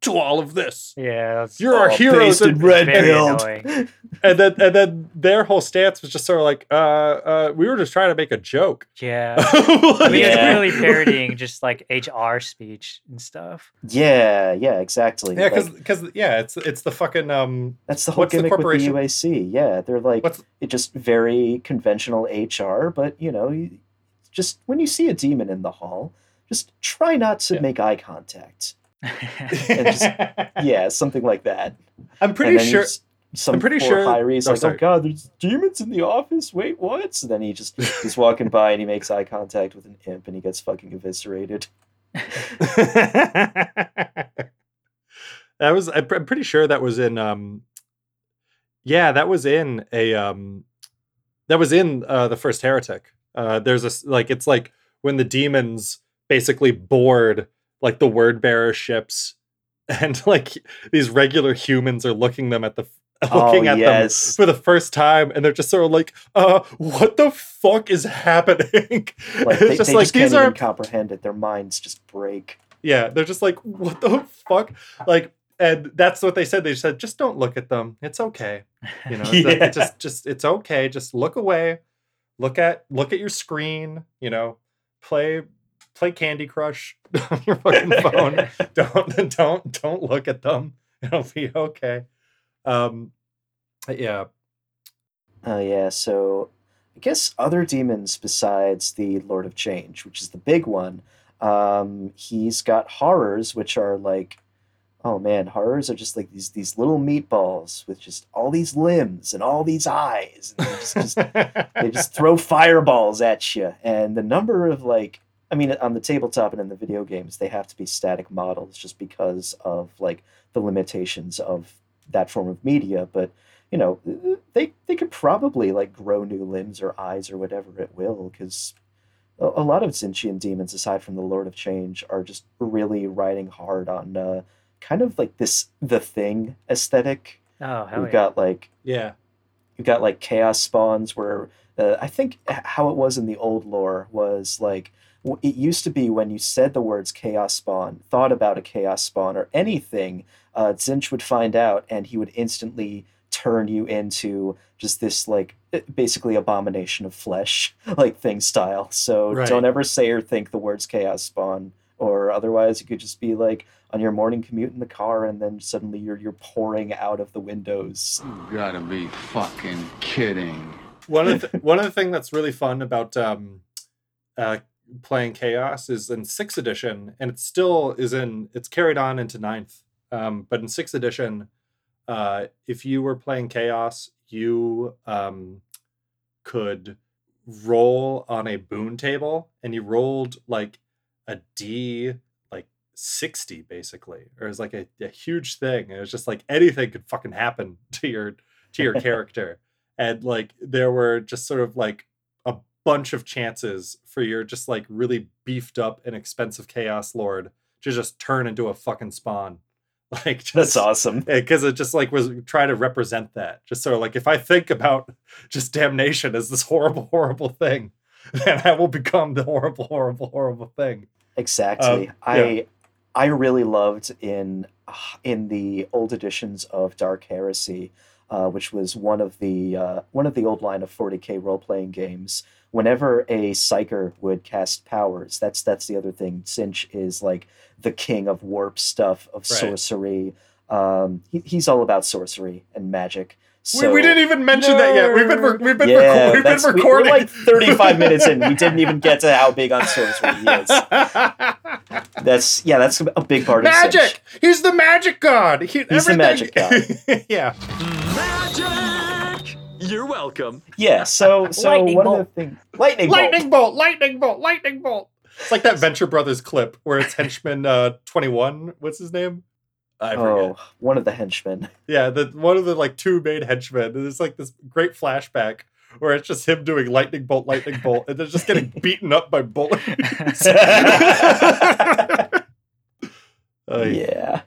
to all of this. Yeah, You're our Oh, heroes. in And, red very annoying. (laughs) and then and then their whole stance was just sort of like, uh, uh, we were just trying to make a joke. Yeah. I mean, it's Yeah. really parodying just like HR speech and stuff. Yeah, yeah, exactly. Yeah, because Like, because yeah, it's it's the fucking um that's the whole what's the gimmick with the? UAC. Yeah, they're like What's- it just very conventional HR, but you know, just when you see a demon in the hall, just try not to Yeah. make eye contact. (laughs) just- Yeah, something like that. I'm pretty sure he's- Some I'm pretty sure- Hirie's oh, like, sorry. oh god, there's demons in the office. Wait, what? So then he just he's walking by and he makes eye contact with an imp and he gets fucking eviscerated. (laughs) that was I'm pretty sure that was in um yeah that was in a um that was in uh the first heretic uh there's a like it's like when the demons basically board like the word bearer ships (laughs) and like these regular humans are looking them at the (laughs) looking oh at them for the first time and they're just sort of like uh what the fuck is happening (laughs) Like it's they, just they like just can't these are comprehend it. Their minds just break. yeah, they're just like, what the fuck? Like, and that's what they said. They said, just don't look at them. It's okay. You know, (laughs) it's like, Yeah. just, just, it's okay. Just look away. Look at, look at your screen. You know, play, play Candy Crush on your fucking phone. don't, don't, don't look at them. It'll be okay. Um, yeah. Oh yeah, so I guess other demons besides the Lord of Change, which is the big one, um, he's got horrors, which are like, oh man, horrors are just like these these little meatballs with just all these limbs and all these eyes, and they just, just (laughs) they just throw fireballs at you, and the number of like. I mean, on the tabletop and in the video games, they have to be static models just because of like the limitations of that form of media. But you know, they they could probably like grow new limbs or eyes or whatever it will, because a, a lot of Tzeentchian demons, aside from the Lord of Change, are just really riding hard on uh, kind of like this the thing aesthetic. Oh, hell We've yeah. got like Yeah. you've got like chaos spawns where uh, I think how it was in the old lore was like it used to be when you said the words chaos spawn, thought about a chaos spawn or anything, uh, Tzeentch would find out and he would instantly turn you into just this like basically abomination of flesh (laughs) like thing style. So Right. don't ever say or think the words chaos spawn. Or otherwise, you could just be like on your morning commute in the car, and then suddenly you're you're pouring out of the windows. You gotta be fucking kidding. one of the, (laughs) one of the thing that's really fun about um, uh, playing chaos is in sixth edition, and it still is in. It's carried on into ninth, um, but in sixth edition, uh, if you were playing chaos, you um, could roll on a boon table, and you rolled like a D like sixty basically, or it was like a, a huge thing. It was just like anything could fucking happen (laughs) to your to your (laughs) character and like there were just sort of like a bunch of chances for your just like really beefed up and expensive chaos lord to just turn into a fucking spawn (laughs) like just, That's awesome. because it just like was trying to represent that just sort of like if i think about (laughs) just damnation as this horrible (laughs) horrible thing then i will become the horrible horrible horrible thing Exactly. Um, I I really loved in (sighs) in the old editions of Dark Heresy, uh, which was one of the uh, one of the old line of 40k role playing games. Whenever a psyker would cast powers, that's that's the other thing. Tzeentch is like the king of warp stuff of Right. sorcery. Um, he, he's all about sorcery and magic. So, we, we didn't even mention that yet we've been re- we've been, yeah, reco- we've been that's- we- recording We're like 35 minutes in. We didn't even get to how big on sorcery he is. (laughs) That's yeah, that's a big part of Tzeentch. magic. He's the magic god. He, He's the magic god. (laughs) yeah. Magic! You're welcome. Yeah, so (laughs) so Lightning one bolt. of the things lightning, bolt. Lightning bolt. Lightning bolt. Lightning bolt. It's like that Venture Brothers clip where it's henchman uh, twenty one. What's his name? I forget. Oh, one of the henchmen. Yeah, the one of the like two main henchmen. There's like this great flashback where it's just him doing lightning bolt, lightning bolt, and they're just getting (laughs) beaten up by bullets. (laughs) Ay. Yeah.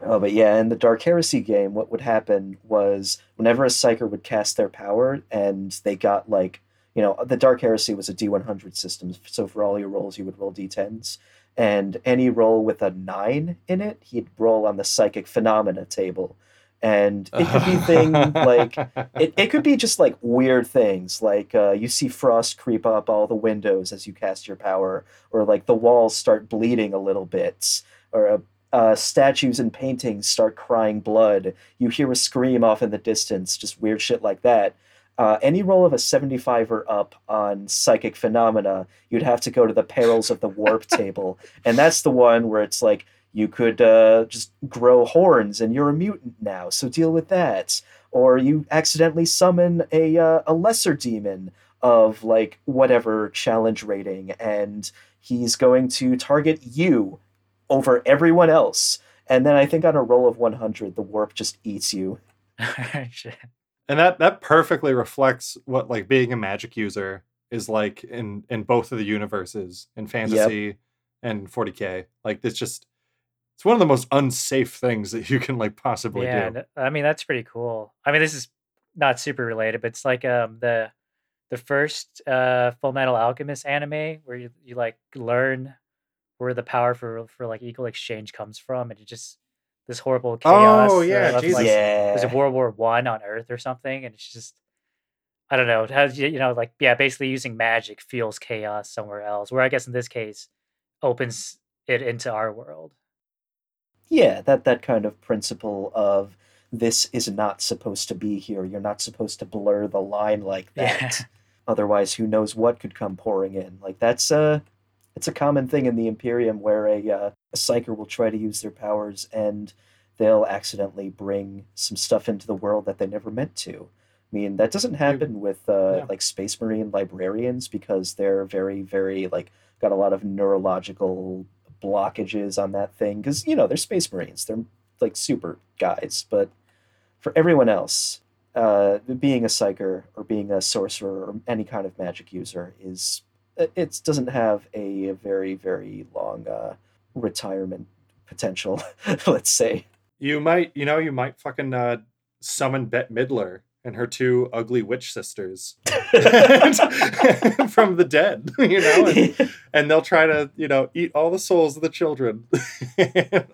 Oh, but yeah, in the Dark Heresy game, what would happen was whenever a psyker would cast their power and they got like, you know, the Dark Heresy was a D100 system, so for all your rolls, you would roll D10s. And any roll with a nine in it, he'd roll on the psychic phenomena table. And it could be thing like (laughs) it, it could be just like weird things like uh, you see frost creep up all the windows as you cast your power or like the walls start bleeding a little bit or uh, uh, statues and paintings start crying blood. You hear a scream off in the distance just weird shit like that. Uh, any roll of a 75 or up on psychic phenomena you'd have to go to the perils of the warp (laughs) table. And that's the one where it's like you could uh, just grow horns and you're a mutant now so deal with that. Or you accidentally summon a uh, a lesser demon of like whatever challenge rating and he's going to target you over everyone else. And then i think on a roll of 100 the warp just eats you. (laughs) And that that perfectly reflects what like being a magic user is like in in both of the universes in fantasy and 40k like it's just it's one of the most unsafe things that you can like possibly yeah, do. n- I mean that's pretty cool. I mean this is not super related, but it's like um the the first uh Full Metal Alchemist anime where you, you like learn where the power for for like equal exchange comes from, and it just this horrible chaos. Oh, uh, yeah, of, Jesus. like, there's a World War One on Earth or something, and it's just I don't know. It has you you know like yeah, basically using magic fuels chaos somewhere else. Where I guess in this case opens it into our world. yeah that that kind of principle of this is not supposed to be here you're not supposed to blur the line like (laughs) that Yeah. otherwise who knows what could come pouring in like that's a it's a common thing in the imperium where a, uh, a psyker will try to use their powers and they'll accidentally bring some stuff into the world that they never meant to. I mean that doesn't happen with uh, Yeah. like space marine librarians because they're very very like got a lot of neurological blockages on that thing because you know they're space marines. They're like super guys. But for everyone else uh, being a psyker or being a sorcerer or any kind of magic user is it doesn't have a very very long uh, retirement potential. (laughs) let's say. You might, you know, you might fucking uh, summon Bette Midler and her two ugly witch sisters (laughs) from the dead, (laughs) you know, and, and they'll try to, you know, eat all the souls of the children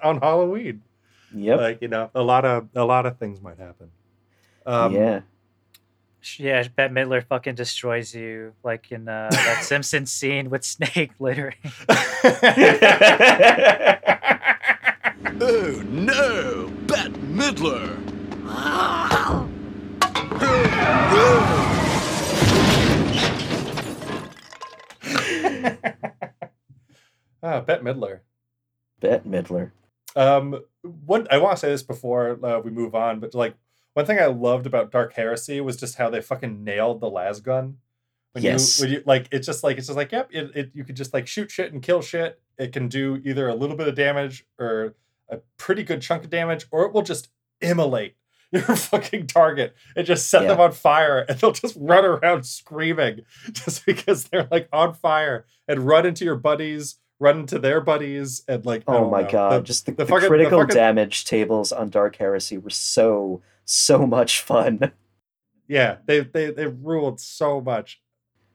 on Halloween. Yep. Like, you know, a lot of a lot of things might happen. Um, yeah. Yeah, Bette Midler fucking destroys you, like in uh, that (laughs) Simpsons scene with Snake littering. (laughs) (laughs) Oh no, Bette Midler. Ah, Bette Midler. Bette Midler. Um, one I want to say this before uh, we move on, but like one thing I loved about Dark Heresy was just how they fucking nailed the las gun. When Yes. you when you like it's just like it's just like yep, it, it you could just like shoot shit and kill shit. It can do either a little bit of damage or a pretty good chunk of damage, or it will just immolate (laughs) your fucking target and just set them on fire and they'll just run around screaming (laughs) just because they're like on fire and run into your buddies, run into their buddies, and like Oh my know. god! The- Just the, the the fucking- critical fucking- damage tables on Dark Heresy were so so much fun. Yeah, they they they ruled so much.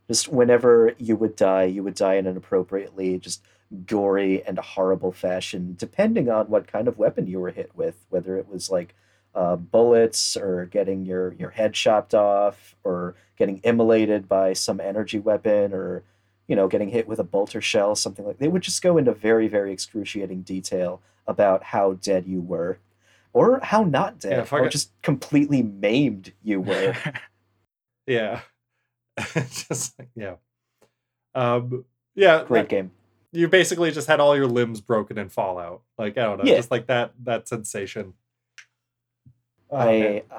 Just whenever you would die, you would die in an appropriately just gory and horrible fashion, depending on what kind of weapon you were hit with, whether it was like uh, bullets or getting your your head chopped off or getting immolated by some energy weapon or you know getting hit with a bolter shell something like they would just go into very very excruciating detail about how dead you were or how not dead Yeah, or it. just completely maimed you were (laughs) Yeah, (laughs) just yeah, um, yeah. great that- game You basically just had all your limbs broken in Fallout. Like I don't know, Yeah. just like that that sensation. Oh, I. (sighs)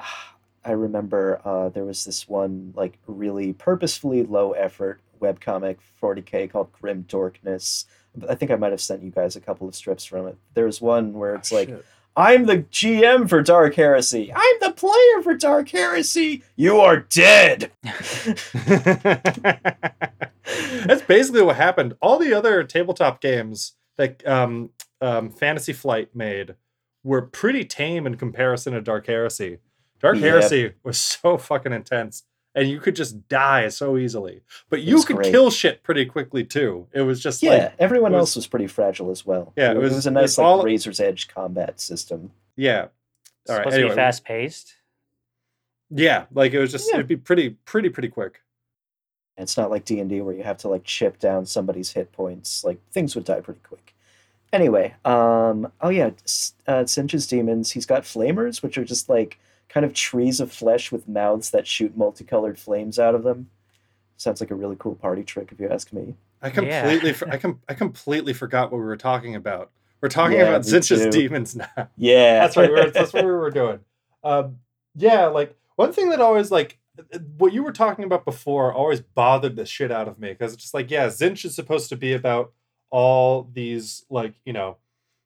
I remember uh, there was this one like really purposefully low effort webcomic 40k called Grim Dorkness. I think I might have sent you guys a couple of strips from it. There's one where it's Oh, like, shit. I'm the GM for Dark Heresy. I'm the player for Dark Heresy. You are dead. (laughs) That's basically what happened. All the other tabletop games that um, um, Fantasy Flight made were pretty tame in comparison to Dark Heresy. Dark Yep. Heresy was so fucking intense, and you could just die so easily. But you could great. kill shit pretty quickly too. It was just Yeah, like everyone was- else was pretty fragile as well. Yeah, it it was- was, a nice was like all- razor's edge combat system. yeah. All right. supposed Anyway, to be fast paced. yeah, like it was just Yeah. it'd be pretty pretty pretty quick. And it's not like D and D where you have to like chip down somebody's hit points. Like things would die pretty quick. Anyway, um, oh yeah, uh, Tzeentch's demons. He's got flamers, which are just like kind of trees of flesh with mouths that shoot multicolored flames out of them. Sounds like a really cool party trick, if you ask me. I Yeah. completely for, I com- I completely forgot what we were talking about. We're talking Yeah, about me Tzeentch's too. demons now. (laughs) (laughs) Yeah, that's right. we were- that's what we were doing. Um, yeah, like one thing that always like what you were talking about before always bothered the shit out of me because it's just like yeah, Tzeentch is supposed to be about all these like you know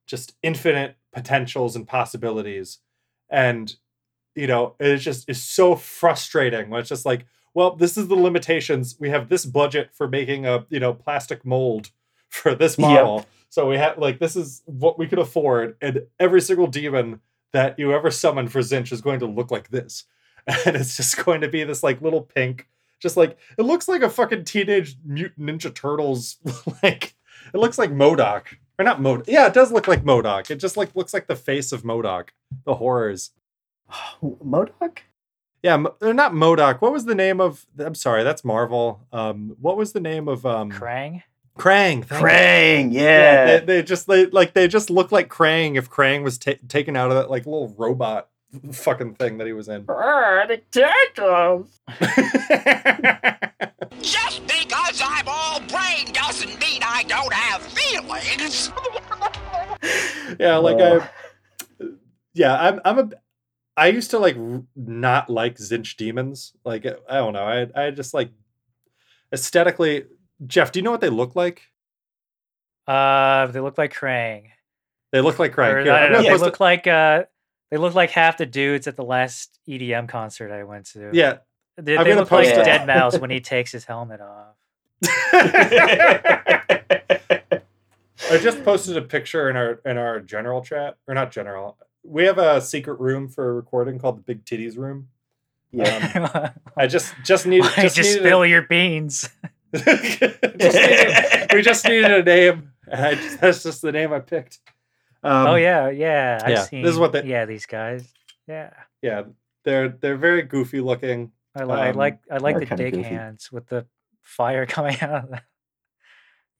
just infinite potentials and possibilities, and you know it's just is so frustrating when it's just like well this is the limitations. We have this budget for making a you know plastic mold (laughs) for this Yep. model. So we have like this is what we could afford and every single demon that you ever summon for Tzeentch is going to look like this. (laughs) And it's just going to be this like little pink just like it looks like a fucking teenage mutant ninja turtles (laughs) like it looks like modoc or not mod yeah it does look like modoc. It just like looks like the face of modoc the horrors (sighs) Modoc. yeah, Mo- or not Modoc. What was the name of? I'm sorry, that's Marvel. Um, what was the name of um Krang. Krang? thank you. Krang, Yeah, yeah. they, they just they like they just look like Krang if Krang was ta- taken out of that like little robot fucking thing that he was in. (laughs) the turtles. Just because I'm all brain doesn't mean I don't have feelings. (laughs) yeah, like Uh, I, yeah, I'm I'm a. I used to like not like Tzeentch demons. Like I don't know. I I just like aesthetically. Jeff, do you know what they look like? Uh, they look like Krang. They look like Krang. Or, Here, I I'm know, gonna they look like uh, they look like half the dudes at the last EDM concert I went to. Yeah, they, I'm they look like it. Deadmau5 when he (laughs) takes his helmet off. (laughs) I just posted a picture in our in our general chat, or not general. We have a secret room for a recording called the Big Titties Room. Yeah. (laughs) I just just need Why just, just needed spill a, your beans? (laughs) just needed- we just needed a name. I just, that's just the name I picked. Um, oh yeah, yeah. I've yeah, this is what they- Yeah, these guys. Yeah, yeah. They're they're very goofy looking. I, li- I Um, like I like the kinda dig goofy. hands with the fire (laughs) coming out of them.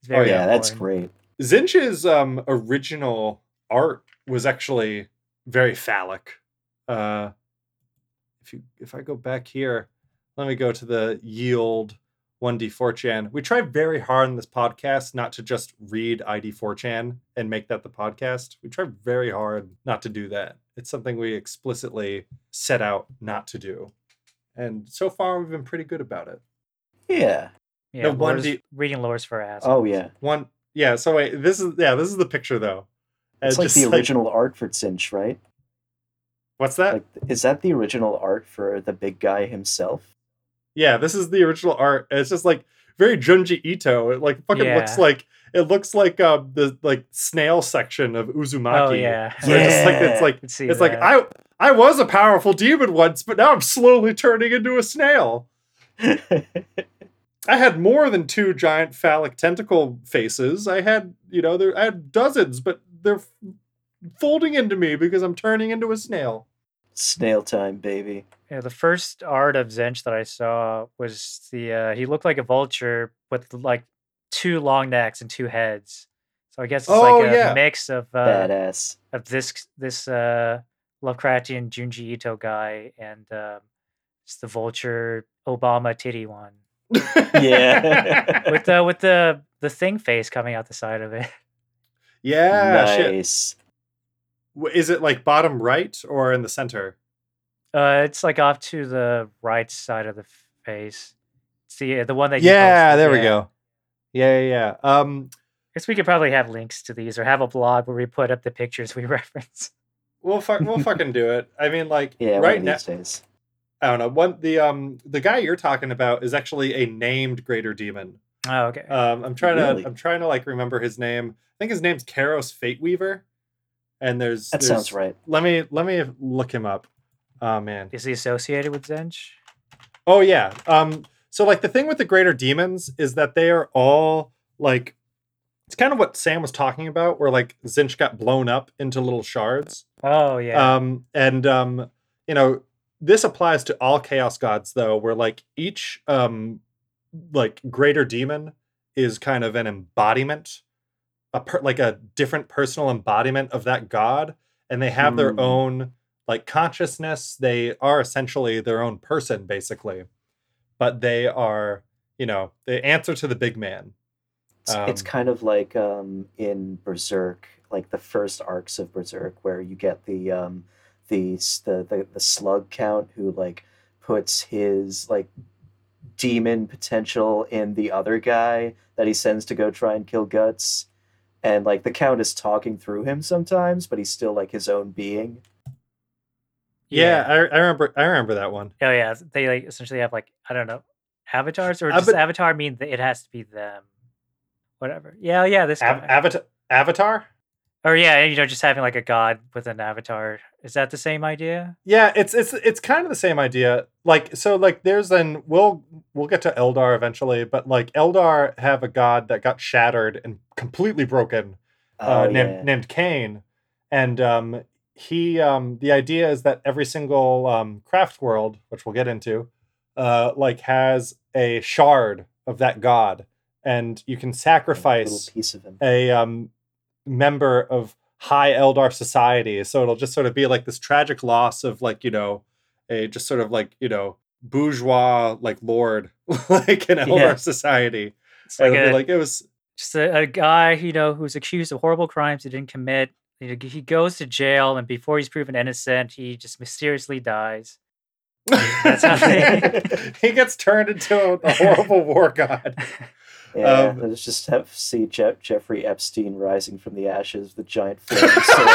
It's Oh, very yeah, that's great. Tzeentch's um, original art was actually very phallic. Uh, if you if I go back here, let me go to the yield 1D4chan. We try very hard in this podcast not to just read 1D4chan and make that the podcast. We try very hard not to do that. It's something we explicitly set out not to do. And so far we've been pretty good about it. Yeah. Yeah, No, one d reading lores for ass. Oh yeah. One yeah, so wait, this is yeah, this is the picture though. And It's like just the original art for Tzeentch, right? what's that? Like, is that the original art for the big guy himself? Yeah, this is the original art. It's just like very Junji Ito. It like fucking looks like it looks like uh, the like snail section of Uzumaki. Oh, yeah. So it's just like Yeah. it's like Could see it's like. I I was a powerful demon once, but now I'm slowly turning into a snail. (laughs) I had more than two giant phallic tentacle faces. I had, you know, there I had dozens, but they're folding into me because I'm turning into a snail. Snail time, baby. Yeah, the first art of Tzeentch that I saw was the uh, he looked like a vulture with like two long necks and two heads. So I guess it's Oh, like a yeah. mix of uh, Badass. of this this uh, Lovecraftian Junji Ito guy and um, it's the vulture Obama titty one (laughs) Yeah. (laughs) with the with the the thing face coming out the side of it. Yeah, nice. W- Is it like bottom right or in the center? Uh, it's like off to the right side of the face. See the one that you Yeah, posted, there we yeah. go. Yeah, yeah, yeah. Um, I guess we could probably have links to these or have a blog where we put up the pictures we (laughs) reference. we'll fuck, we'll fucking do it. I mean, like, (laughs) Yeah, right now, these days. I don't know. One the um the guy you're talking about is actually a named greater demon. Oh, okay. Um, I'm trying Really? to I'm trying to like remember his name. I think his name's Kairos Fateweaver. And there's That there's- sounds right. Let me let me look him up. Oh man. Is he associated with Tzeentch? Oh yeah. Um so like the thing with the greater demons is that they are all like it's kind of what Sam was talking about where like Tzeentch got blown up into little shards. Oh yeah. Um and um you know this applies to all chaos gods though where like each um like greater demon is kind of an embodiment a per- like a different personal embodiment of that god and they have their Hmm. own like consciousness they are essentially their own person basically but they are you know they answer to the big man It's, it's Um, kind of like um, in Berserk, like the first arcs of Berserk, where you get the um, the, the the the slug count who like puts his like demon potential in the other guy that he sends to go try and kill guts, and like the count is talking through him sometimes, but he's still like his own being. yeah, I, I remember i remember that one Oh yeah. They like essentially have like I don't know avatars or does but- avatar mean that it has to be them? Whatever. Yeah, oh, yeah. This Av- avatar avatar or yeah, you know, just having like a god with an avatar. Is that the same idea? Yeah, it's it's it's kind of the same idea. Like so like there's an we'll we'll get to Eldar eventually, but like Eldar have a god that got shattered and completely broken uh Oh, named yeah. named Khaine. And um he um the idea is that every single um craft world, which we'll get into, uh like has a shard of that god and you can A sacrifice piece of him. a um, member of high Eldar society. So it'll just sort of be like this tragic loss of like, you know, a just sort of like, you know, bourgeois like lord (laughs) like in Eldar Yeah. society. It's like It'll a, like it was just a, a guy, you know, who's accused of horrible crimes he didn't commit. You know, He goes to jail, and before he's proven innocent, he just mysteriously dies. That's how (laughs) they- he gets turned into a horrible war god. (laughs) Yeah, Um, let's just have (laughs) see Je- Jeffrey Epstein rising from the ashes with the giant (laughs) flaming sword.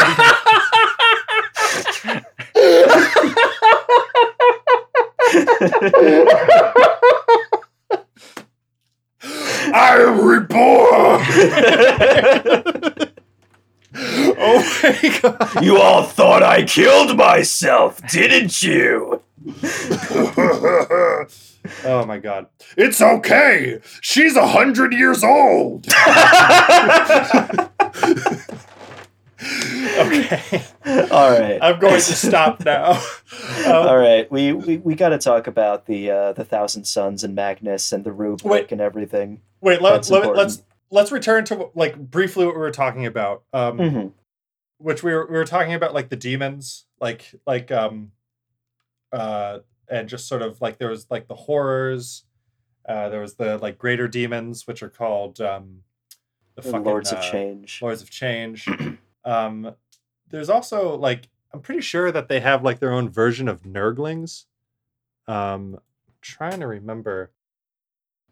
I am reborn. (laughs) oh my god! You all thought I killed myself, didn't you? Oh my god! It's okay. She's a hundred years old. (laughs) Okay, All right. I'm going to stop (laughs) now. Um, All right, we we, we got to talk about the uh, the Thousand Sons and Magnus and the rubric Wait. and everything. Wait, let, let, let's let's return to like briefly what we were talking about. Um, Mhm. which we were we were talking about like the demons, like like um, uh, and just sort of like there was like the horrors. Uh, there was the like greater demons, which are called um, the fucking Lords of uh, Change. Lords of Change. (clears throat) um, there's also like I'm pretty sure that they have like their own version of Nurglings. Um, trying to remember.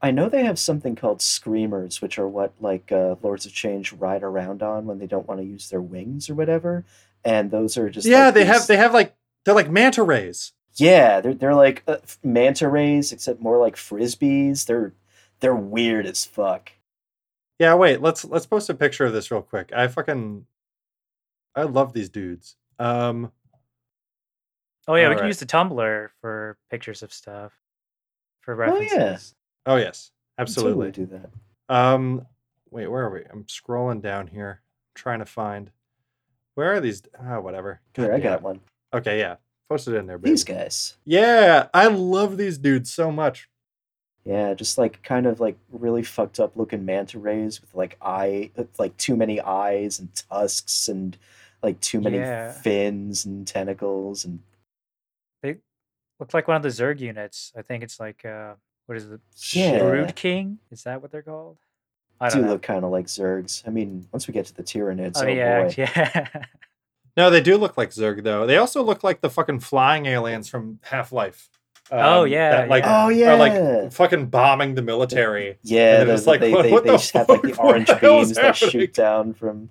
I know they have something called screamers, which are what like uh, Lords of Change ride around on when they don't want to use their wings or whatever. And those are just yeah, like they these- have they have like they're like manta rays. Yeah they're they're like uh, manta rays except more like frisbees. They're they're weird as fuck. Yeah, wait, let's let's post a picture of this real quick. I fucking I love these dudes. Um Oh yeah, we Alright. can use the Tumblr for pictures of stuff for Oh, references. yeah. oh yes, I'd totally absolutely. do that. Um wait, where are we? I'm scrolling down here trying to find where are these ah whatever. Here, I got damn. one. Okay, yeah. Post it in there, baby. These guys. Yeah, I love these dudes so much. Yeah, just like kind of like really fucked up looking manta rays with like eye, like too many eyes and tusks and like too many Yeah. fins and tentacles and They look like one of the Zerg units. I think it's like uh what is it? Yeah. Brood King? Is that what they're called? I do don't know. look kind of like Zergs. I mean, once we get to the Tyranids, oh, oh, yeah, boy. (laughs) yeah. No, they do look like Zerg though. They also look like the fucking flying aliens from Half Life. Oh, um, yeah, that, like yeah. Oh yeah, are like fucking bombing the military. yeah. and the- it's like, they what- they, what they the just have like the fuck? (laughs) What orange the beams that happening? shoot down from.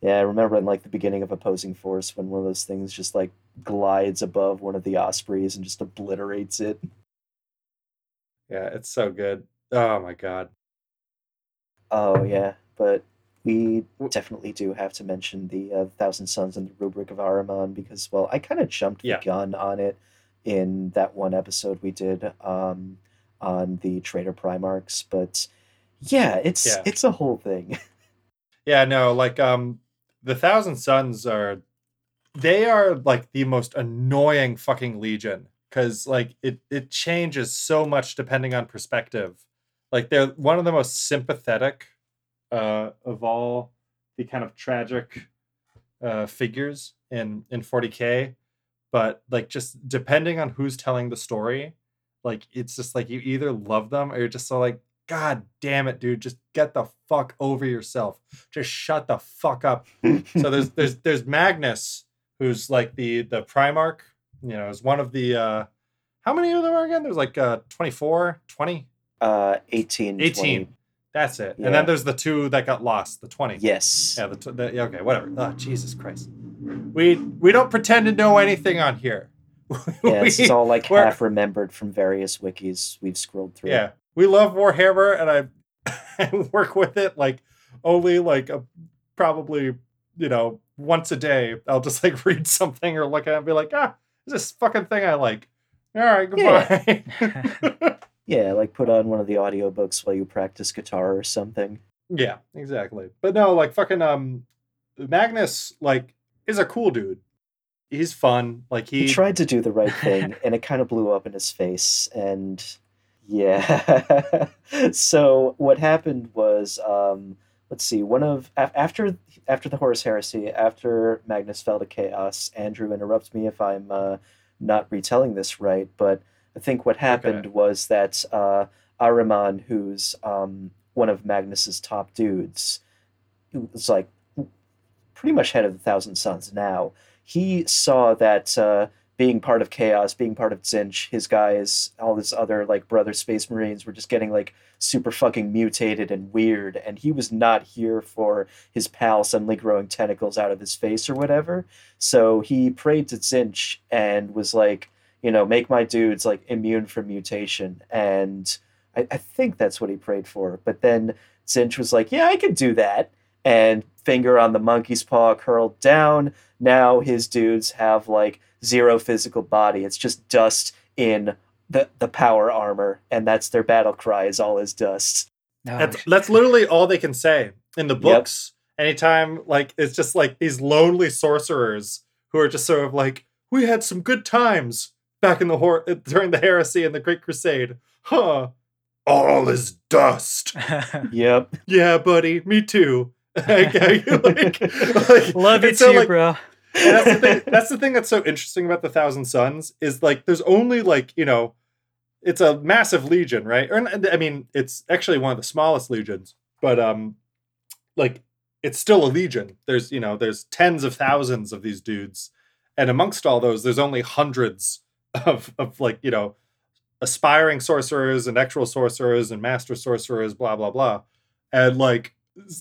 Yeah, I remember in like the beginning of Opposing Force when one of those things just like glides above one of the Ospreys and just obliterates it. Yeah, it's so good. Oh my god. Oh yeah, but we definitely do have to mention the uh, Thousand Sons and the Rubric of Ahriman because, well, I kind of jumped Yeah. the gun on it in that one episode we did um, on the Traitor Primarchs, but yeah, it's Yeah. it's a whole thing. (laughs) Yeah, no, like um the Thousand Sons are they are like the most annoying fucking legion cuz like it it changes so much depending on perspective. Like they're one of the most sympathetic uh of all the kind of tragic uh figures in in 40K, but like just depending on who's telling the story, like it's just like you either love them or you're just so like god damn it dude just get the fuck over yourself. Just shut the fuck up. (laughs) So there's there's there's magnus who's like the the primarch you know is one of the uh how many of them are again? There's like uh 24 20 uh, 18, 18 20. That's it Yeah. and then there's the two that got lost the 20 Yes. yeah the, t- the okay whatever oh jesus christ we we don't pretend to know anything on here (laughs) Yeah, this is all like half remembered from various wikis we've scrolled through. Yeah, we love Warhammer, and I, (laughs) I work with it like only like a, probably you know once a day. I'll just like (laughs) read something or look at it and be like, ah, is this fucking thing I like? All right, goodbye. Yeah, like put on one of the audiobooks while you practice guitar or something. Yeah. exactly. But no, like fucking um, Magnus like is a cool dude. He's fun. Like he, he tried to do the right thing (laughs) and it kind of blew up in his face and yeah (laughs) so what happened was um let's see one of after after the horus heresy after magnus fell to chaos andrew interrupts me if i'm uh, not retelling this right but i think what happened was that uh Ahriman, who's um one of magnus's top dudes was like pretty much head of the thousand sons now he saw that uh, being part of chaos, being part of Tzeentch, his guys, all his other like brother space marines were just getting like super fucking mutated and weird, and he was not here for his pal suddenly growing tentacles out of his face or whatever. So he prayed to Tzeentch and was like, you know, make my dudes like immune from mutation. And I, I think that's what he prayed for. But then Tzeentch was like, "Yeah, I could do that," and finger on the monkey's paw curled down. Now his dudes have like zero physical body. It's just dust in the the power armor, and that's their battle cry. Is all is dust. That's, that's literally all they can say in the books. Anytime, like, it's just like these lonely sorcerers who are just sort of like, we had some good times back in the hor- during the heresy and the Great Crusade. Huh. All is dust. (laughs) (laughs) Yep. yeah, buddy. Me too. (laughs) Like, like- like- Love it so, too, like, bro. that's the thing. That's the thing that's so interesting about the Thousand Sons is like there's only like you know, it's a massive legion, right? Or I mean, it's actually one of the smallest legions, but um, like it's still a legion. There's you know, there's tens of thousands of these dudes, and amongst all those, there's only hundreds of of like you know, aspiring sorcerers and actual sorcerers and master sorcerers, blah blah blah, and like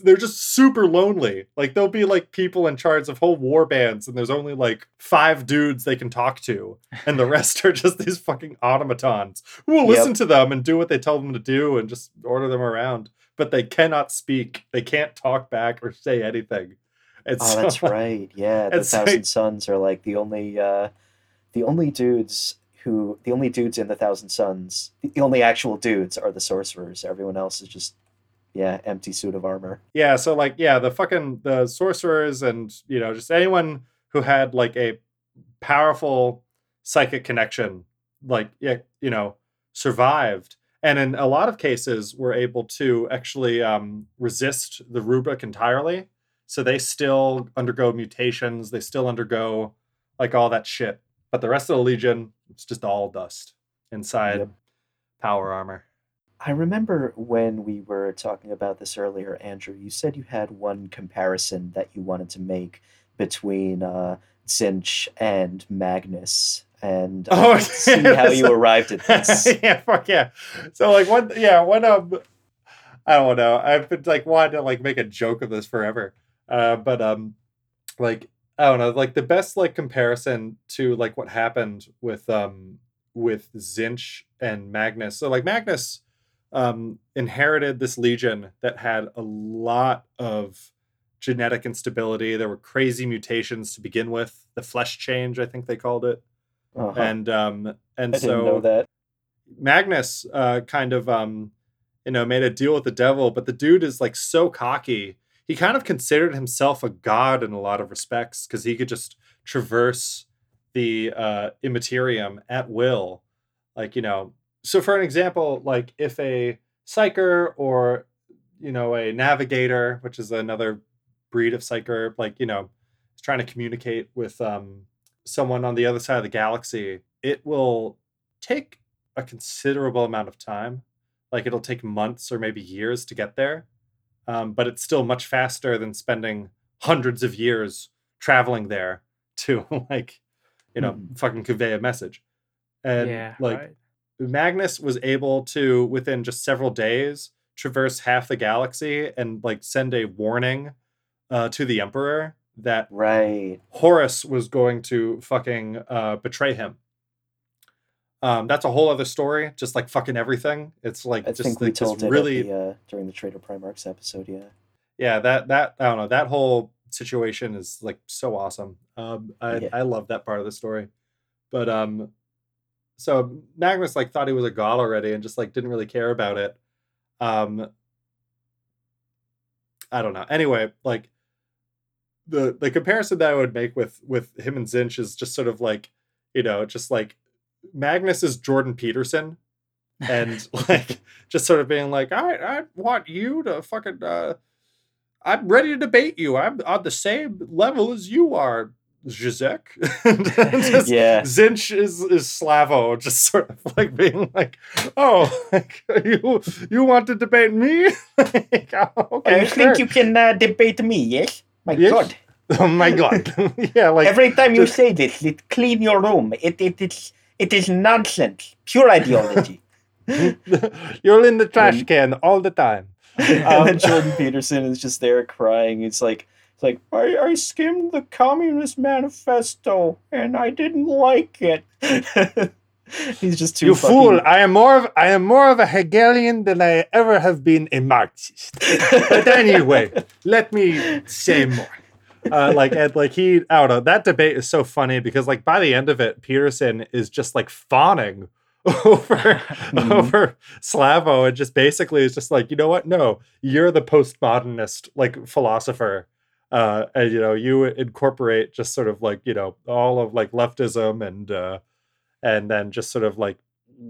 they're just super lonely. Like there'll be like people in charge of whole war bands, and there's only like five dudes they can talk to, and the rest are just these fucking automatons who will listen to them and do what they tell them to do and just order them around. But they cannot speak. They can't talk back or say anything. And Oh, so, that's (laughs) right. Yeah, the Thousand like- Sons are like the only uh the only dudes who the only dudes in the Thousand Sons, the, only actual dudes are the sorcerers. Everyone else is just yeah, empty suit of armor. Yeah, so like yeah, the fucking the sorcerers and you know just anyone who had like a powerful psychic connection, like yeah, you know, survived, and in a lot of cases were able to actually um, resist the rubric entirely. So they still undergo mutations. They still undergo like all that shit. But the rest of the legion, it's just all dust inside Yep. power armor. I remember when we were talking about this earlier, Andrew, you said you had one comparison that you wanted to make between uh, Tzeentch and Magnus. And I Oh, see how you (laughs) arrived at this. (laughs) yeah, fuck yeah. So like one yeah, one um I don't know. I've been like wanting to like make a joke of this forever. Uh but um like I don't know, like the best like comparison to like what happened with um with Tzeentch and Magnus. So like Magnus um inherited this legion that had a lot of genetic instability. There were crazy mutations to begin with. The flesh change, I think they called it. Uh-huh. And um and I so didn't know that. Magnus uh, kind of um, you know made a deal with the devil, but the dude is like so cocky. He kind of considered himself a god in a lot of respects because he could just traverse the uh, immaterium at will. Like you know, so for an example, like if a psyker or you know a navigator, which is another breed of psyker, like you know, is trying to communicate with um, someone on the other side of the galaxy, it will take a considerable amount of time. Like it'll take months or maybe years to get there. Um, but it's still much faster than spending hundreds of years traveling there (laughs) to like, you know, fucking convey a message. And yeah, like right. Magnus was able to within just several days traverse half the galaxy and like send a warning uh, to the emperor that Right. Horus was going to fucking uh, betray him. Um, that's a whole other story. Just like fucking everything. It's like I just think we like told it really, the, uh, during the Traitor Primarchs episode, yeah. yeah. That that I don't know. That whole situation is like so awesome. Um, I Yeah. I love that part of the story. But um, so Magnus like thought he was a god already and just like didn't really care about it. Um, I don't know. Anyway, like the the comparison that I would make with with him and Tzeentch is just sort of like, you know, just like Magnus is Jordan Peterson, and (laughs) like just sort of being like, I I want you to fucking uh I'm ready to debate you. I'm on the same level as you are, Zizek. (laughs) (laughs) Yeah. Tzeentch is is Slavoj, just sort of like being like, oh, like, you you want to debate me? Like, oh, okay, you sure. think you can uh, debate me, yes? My Yes. God. Oh my god. yeah, like Every time you just- say this, it clean your room. It, it, it's, it is nonsense. Pure ideology. (laughs) You're in the trash can all the time. (laughs) and Um, then Jordan Peterson is just there crying. It's like, it's like I, I skimmed the Communist Manifesto and I didn't like it. (laughs) He's just too You fucking- fool! I am more of I am more of a Hegelian than I ever have been a Marxist. but anyway, let me say more. Uh, like and like he, I don't know. That debate is so funny because like by the end of it, Peterson is just like fawning (laughs) over (laughs) over Slavoj and just basically is just like, you know what? No, you're the postmodernist like philosopher. Uh, and you know, you incorporate just sort of like you know all of like leftism and uh, and then just sort of like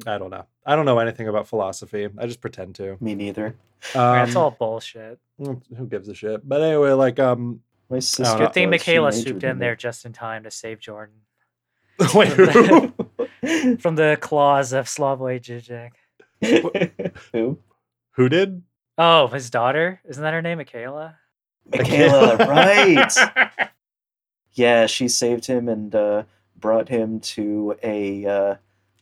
I don't know. I don't know anything about philosophy. I just pretend to. Me neither. That's Um, all bullshit. who gives a shit? But anyway, like um, My I sister. don't. Good thing was, Mikhaila majored swooped in in there just in time to save Jordan (laughs) Wait, who? (laughs) from the claws of Slavoj Žižek. (laughs) Who? who did? Oh, his daughter? Isn't that her name, Mikhaila? Mikhaila, right? Yeah, she saved him and uh, brought him to a uh,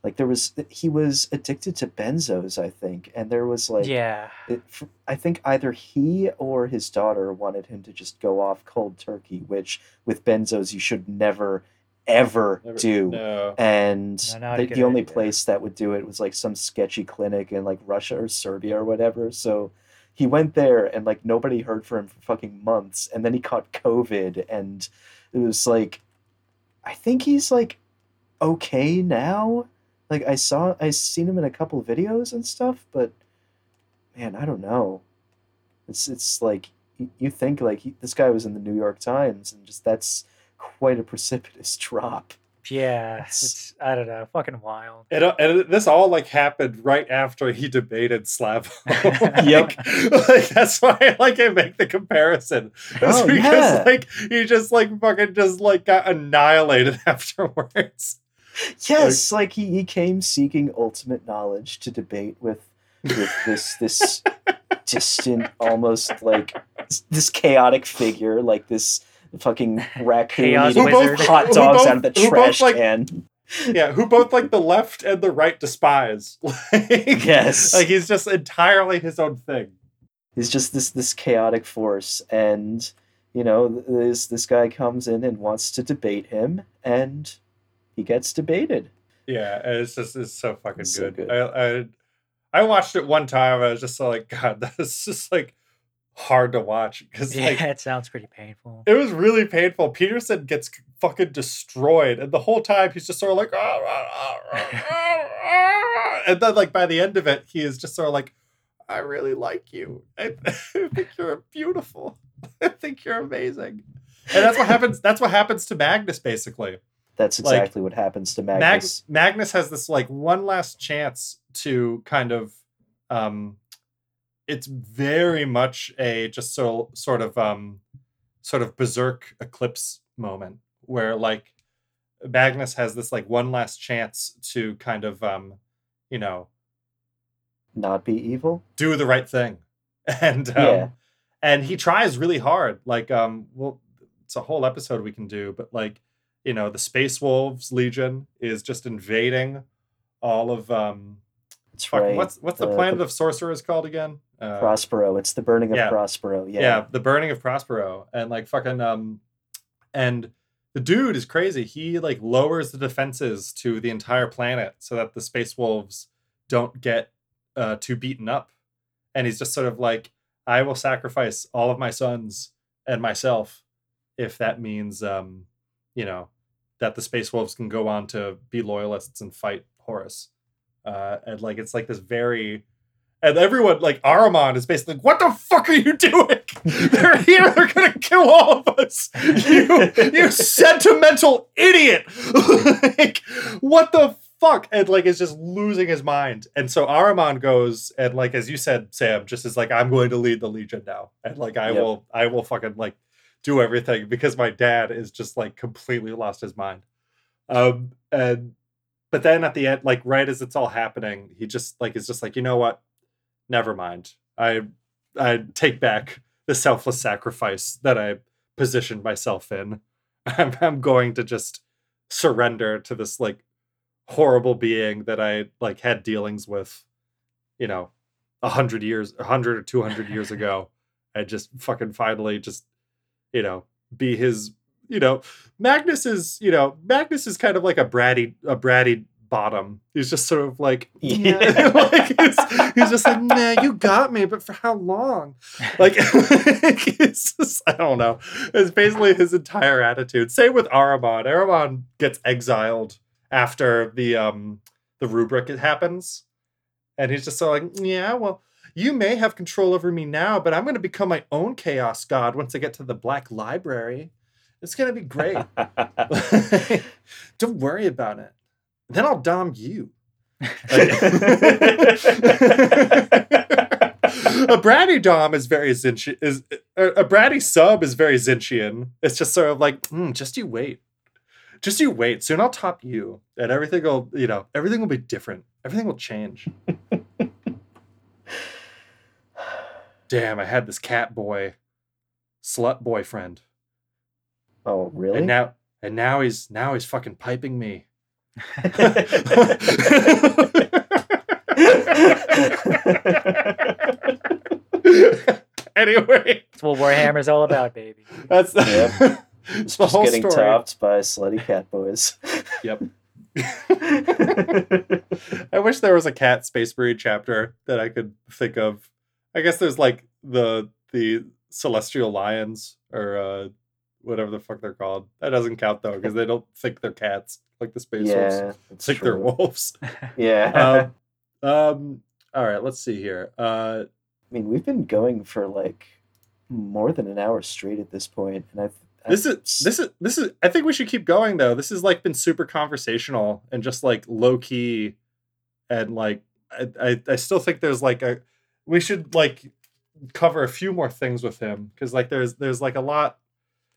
like there was he was addicted to benzos, I think, and there was like yeah. it, f- I think either he or his daughter wanted him to just go off cold turkey, which with benzos you should never ever Never- do. No. And No, the, the only idea. place that would do it was like some sketchy clinic in like Russia or Serbia or whatever. So he went there and like nobody heard from him for fucking months. And then he caught COVID and it was like, I think he's like okay now. Like I saw, I seen him in a couple videos and stuff, but man, I don't know. It's it's like you, you think like he, this guy was in the New York Times and just that's quite a precipitous (laughs) drop. Yeah. That's- It's, I don't know. Fucking wild. And, uh, and this all like happened right after he debated Slavoj. (laughs) Yep. like, like, that's why I like I make the comparison. It's Oh, because yeah. like he just like fucking just like got annihilated (laughs) afterwards. (laughs) Yes, like he, he came seeking ultimate knowledge to debate with with this this (laughs) distant, almost like this chaotic figure, like this fucking raccoon Chaos eating wizard. hot Who dogs both- out of the who both, trash like- can. Yeah, who both like the left and the right despise. (laughs) Like, Yes. Like he's just entirely his own thing. He's just this this chaotic force, and you know this this guy comes in and wants to debate him, and he gets debated. Yeah, it's just it's so fucking It's so good. good. I, I I watched it one time. I was just like, (laughs) God, that's just like hard to watch because Yeah, like it sounds pretty painful. it was really painful. Peterson gets fucking destroyed, and the whole time he's just sort of like, "Ah, ah, ah, ah, (laughs) ah, ah," and then like by the end of it, he is just sort of like, I really like you. I, (laughs) I think you're beautiful. I think you're amazing. And that's what happens. That's what happens to Magnus, basically. That's Like, exactly what happens to Mag- Magnus. Magnus has this like one last chance to kind of um it's very much a just so sort of um sort of berserk eclipse moment where like Magnus has this like one last chance to kind of um you know Not be evil. do the right thing (laughs) and um Yeah. and he tries really hard like um well it's a whole episode we can do but like you know the space wolves legion is just invading all of um right. what's what's the The- planet the of sorcerers called again uh, Prospero. It's the burning of yeah. Prospero. Yeah. yeah. the burning of prospero and like fucking um and the dude is crazy he like lowers the defenses to the entire planet so that the space wolves don't get uh too beaten up and he's just sort of like i will sacrifice all of my sons and myself if that means um you know that the space wolves can go on to be loyalists and fight horus uh and like it's like this very and everyone like Ahriman is basically like, what the fuck are you doing? (laughs) They're here, they're gonna kill all of us. You you sentimental idiot. (laughs) like, what the fuck? And like is just losing his mind. And so Ahriman goes and like as you said, Sam, just is like, I'm going to lead the Legion now. And like I Yep. will I will fucking like do everything because my dad is just like completely lost his mind. Um and but then at the end, like right as it's all happening, he just like is just like, you know what? Never mind. I I take back the selfless sacrifice that I positioned myself in. (laughs) I'm, I'm going to just surrender to this like horrible being that I like had dealings with, you know, a hundred years, a hundred or two hundred years (laughs) ago. I just fucking finally just, you know, be his, you know, Magnus is, you know, Magnus is kind of like a bratty, a bratty bottom. He's just sort of like, (laughs) Yeah. like he's, he's just like, nah, you got me, but for how long? (laughs) Like, it's just, I don't know. It's basically his entire attitude. Same with Ahriman. Ahriman gets exiled after the um the rubric it happens, and he's just so like, yeah, well. You may have control over me now, but I'm going to become my own chaos god once I get to the Black Library. It's going to be great. (laughs) (laughs) Don't worry about it. Then I'll dom you. a bratty dom is very Zinchi is a bratty sub is very Tzeentchian. It's just sort of like, "Hmm, just you wait. Just you wait. Soon I'll top you. And everything will, you know, everything will be different. Everything will change. (laughs) Damn, I had this cat boy, slut boyfriend. Oh, really? And now and now he's now he's fucking piping me. (laughs) anyway, That's what Warhammer's all about, baby. that's Yep. (laughs) it's the Just whole getting story. topped by slutty cat boys. Yep. (laughs) I wish there was a cat space breed chapter that I could think of. I guess there's like the the celestial lions or uh whatever the fuck they're called. That doesn't count though because they don't think they're cats like the space wolves. yeah, that's Think they're wolves. (laughs) Yeah. um, um all right, let's see here. Uh I mean, we've been going for like more than an hour straight at this point, and I've this is this is this is I think we should keep going though. This has like been super conversational and just like low key and like I, I, I still think there's like a we should like cover a few more things with him because like there's there's like a lot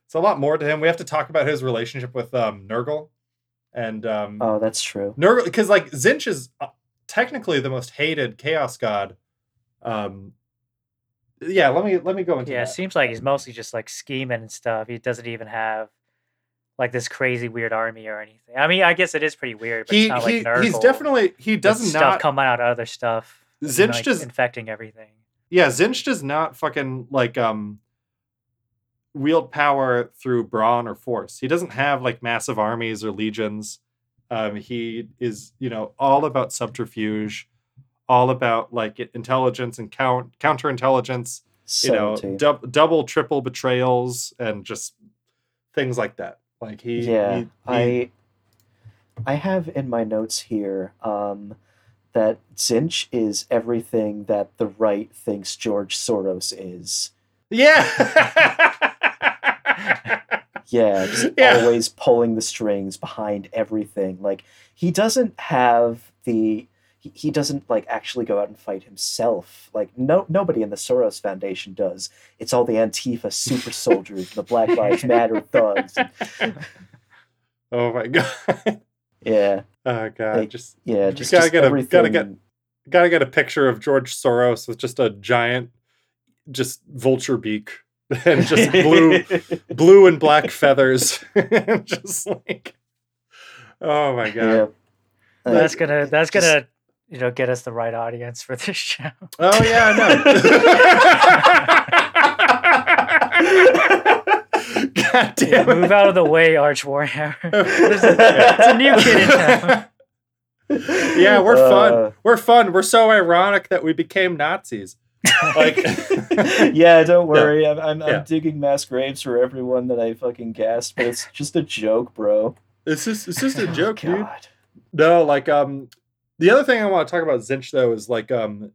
it's a lot more to him. We have to talk about his relationship with um Nurgle and um Oh, that's true. Nurgle because like Tzeentch is uh, technically the most hated chaos god. Um yeah, let me let me go into Yeah, it seems like he's mostly just like scheming and stuff. He doesn't even have like this crazy weird army or anything. I mean, I guess it is pretty weird, but He, it's not he like he's definitely he does not stuff not coming out of other stuff. And, Tzeentch like, does infecting everything. Yeah, Tzeentch does not fucking like um wield power through brawn or force. He doesn't have like massive armies or legions. Um, he is, you know, all about subterfuge, all about like intelligence and count counterintelligence. You know, Subtlety. dub- double, triple betrayals and just things like that. Like he, yeah, he- he- I I have in my notes here um, that Tzeentch is everything that the right thinks George Soros is. yeah. Yeah, just (laughs) Yeah. always pulling the strings behind everything. Like he doesn't have the he, he doesn't like actually go out and fight himself. Like no nobody in the Soros Foundation does. It's all the Antifa super (laughs) soldiers, and the Black Lives Matter thugs. (laughs) oh my god. Yeah, Oh god. Like, just yeah, just, gotta just get a gotta get gotta get a picture of George Soros with just a giant, just vulture beak (laughs) and just blue, (laughs) blue and black feathers, (laughs) just like, oh my god. Yeah. That's gonna that's just- gonna you know get us the right audience for this show. Oh yeah, I know. (laughs) god Yeah, damn it. move out of the way, Arch Warhammer. (laughs) There's a, it's a new kid in town. (laughs) yeah, we're Uh, fun. We're fun. We're so ironic that we became Nazis. Like, yeah, don't worry. I'm, I'm, Yeah. I'm digging mass graves for everyone that I fucking gassed, but it's just a joke, bro. it's just it's just a Oh, joke, dude. No, like um the other thing I want to talk about Tzeentch though is like um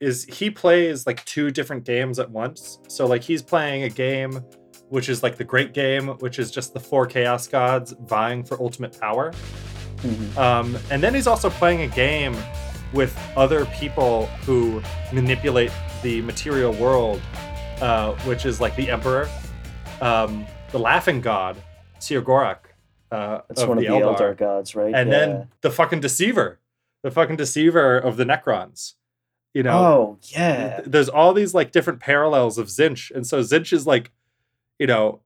is he plays like two different games at once. So like he's playing a game which is like the great game, which is just the four chaos gods vying for ultimate power. Mhm. Um and then he's also playing a game with other people who manipulate the material world, uh, which is like the Emperor, um, the Laughing God, Cegorach, uh, That's one of the Eldar gods, right? and yeah. then the fucking deceiver, the fucking deceiver of the Necrons. You know, oh yeah, th- there's all these like different parallels of Tzeentch, and so Tzeentch is like, you know,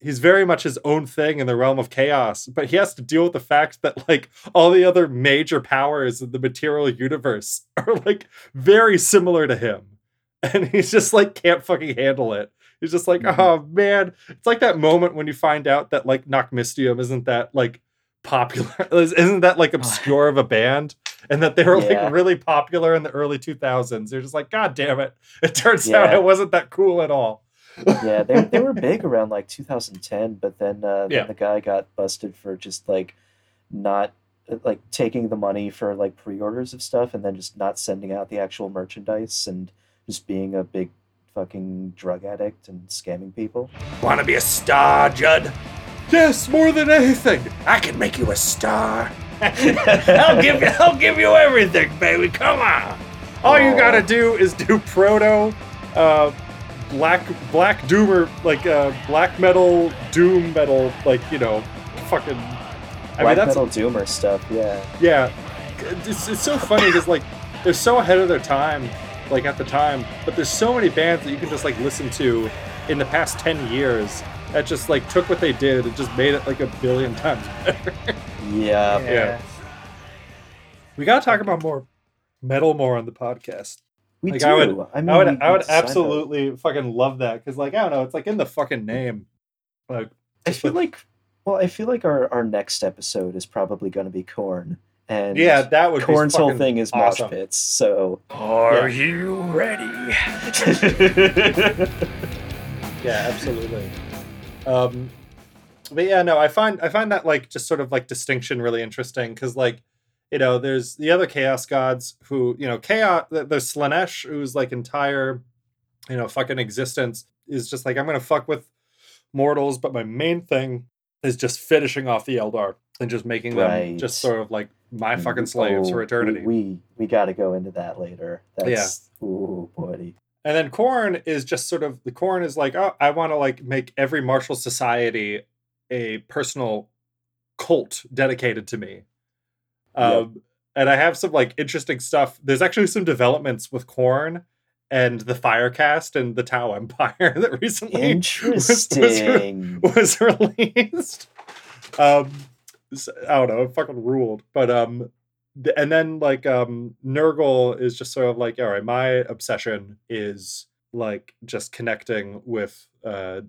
he's very much his own thing in the realm of chaos, but he has to deal with the fact that like all the other major powers in the material universe (laughs) are like very similar to him, (laughs) and he's just like can't fucking handle it. He's just like, Mhm. oh man, it's like that moment when you find out that like Nachtmystium isn't that like popular. (laughs) Isn't that like (sighs) obscure of a band? And that they were Yeah. like really popular in the early 2000s. They're just like, God damn it. It turns out it wasn't that cool at all. Yeah, they, they were big (laughs) around like 2010, but then, uh, Yeah. then the guy got busted for just like not uh, like taking the money for like pre-orders of stuff and then just not sending out the actual merchandise and just being a big fucking drug addict and scamming people. Want to be a star, Judd? Yes, more than anything. I can make you a star. (laughs) I'll give you. I'll give you everything, baby. Come on. All you gotta do is do proto, uh, black black doomer like uh, black metal doom metal like you know, fucking. I Black mean that's metal doomer stuff, yeah. yeah. It's, it's so funny because like they're so ahead of their time, like at the time, but there's so many bands that you can just like listen to in the past ten years that just like took what they did and just made it like a billion times (laughs) better. Yeah. yeah. We gotta talk about more metal more on the podcast. We like do. I would, I I, would, I would we signed up. absolutely fucking love that because, like, I don't know, it's like in the fucking name. Like, I feel like, well, I feel like our, our next episode is probably going to be Khorne, and Yeah, that would Khorne's whole thing is awesome. mosh pits. So Are Yeah. you ready? (laughs) yeah, absolutely. Um, but yeah, no, I find I find that like just sort of like distinction really interesting because like you know there's the other chaos gods who you know chaos there's Slaanesh whose like entire you know fucking existence is just like I'm gonna fuck with mortals, but my main thing is just finishing off the Eldar and just making them Right. just sort of like my mm, fucking slaves Oh, for eternity. We we, we got to go into that later. That's, Ooh, buddy. And then Khorne is just sort of the Khorne is like, oh, I want to like make every martial society a personal cult dedicated to me. Um, and I have some like interesting stuff. There's actually some developments with Khorne and the Fire Caste and the Tau Empire (laughs) that recently was- was, Interesting. was released. Um, I don't know, it fucking ruled. But um, th- and then like um, Nurgle is just sort of like, all right, my obsession is like just connecting with uh,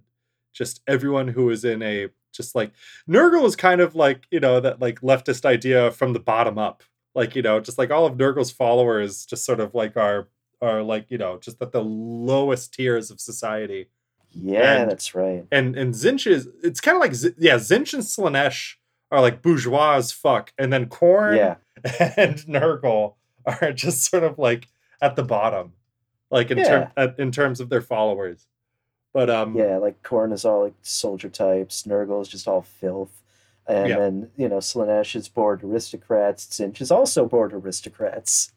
just everyone who is in a just like Nurgle is kind of like you know that like leftist idea from the bottom up. Like you know, just like all of Nurgle's followers, just sort of like are are like you know just at the lowest tiers of society Yeah, And- that's right. and and Tzeentch is it's kind of like yeah Tzeentch and Slaanesh are like bourgeois as fuck, and then Khorne Yeah. (laughs) and Nurgle are (laughs) just sort of like at the bottom, like in Yeah. term at, in terms of their followers. But um, Yeah, like Khorne is all like soldier types. Nurgle is just all filth. And Yeah. then, you know, Slaanesh is bored aristocrats. Tzeentch is also bored aristocrats.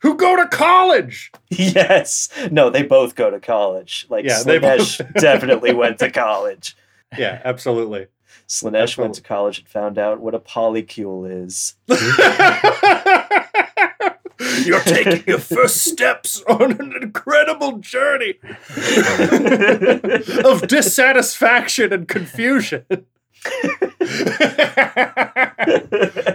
who go to college. (laughs) Yes. No, they both go to college. Like Yeah, Slaanesh both- (laughs) definitely went to college. Yeah, absolutely. Slaanesh went to college and found out what a polycule is. (laughs) You're taking your first steps on an incredible journey. (laughs) of dissatisfaction and confusion. (laughs)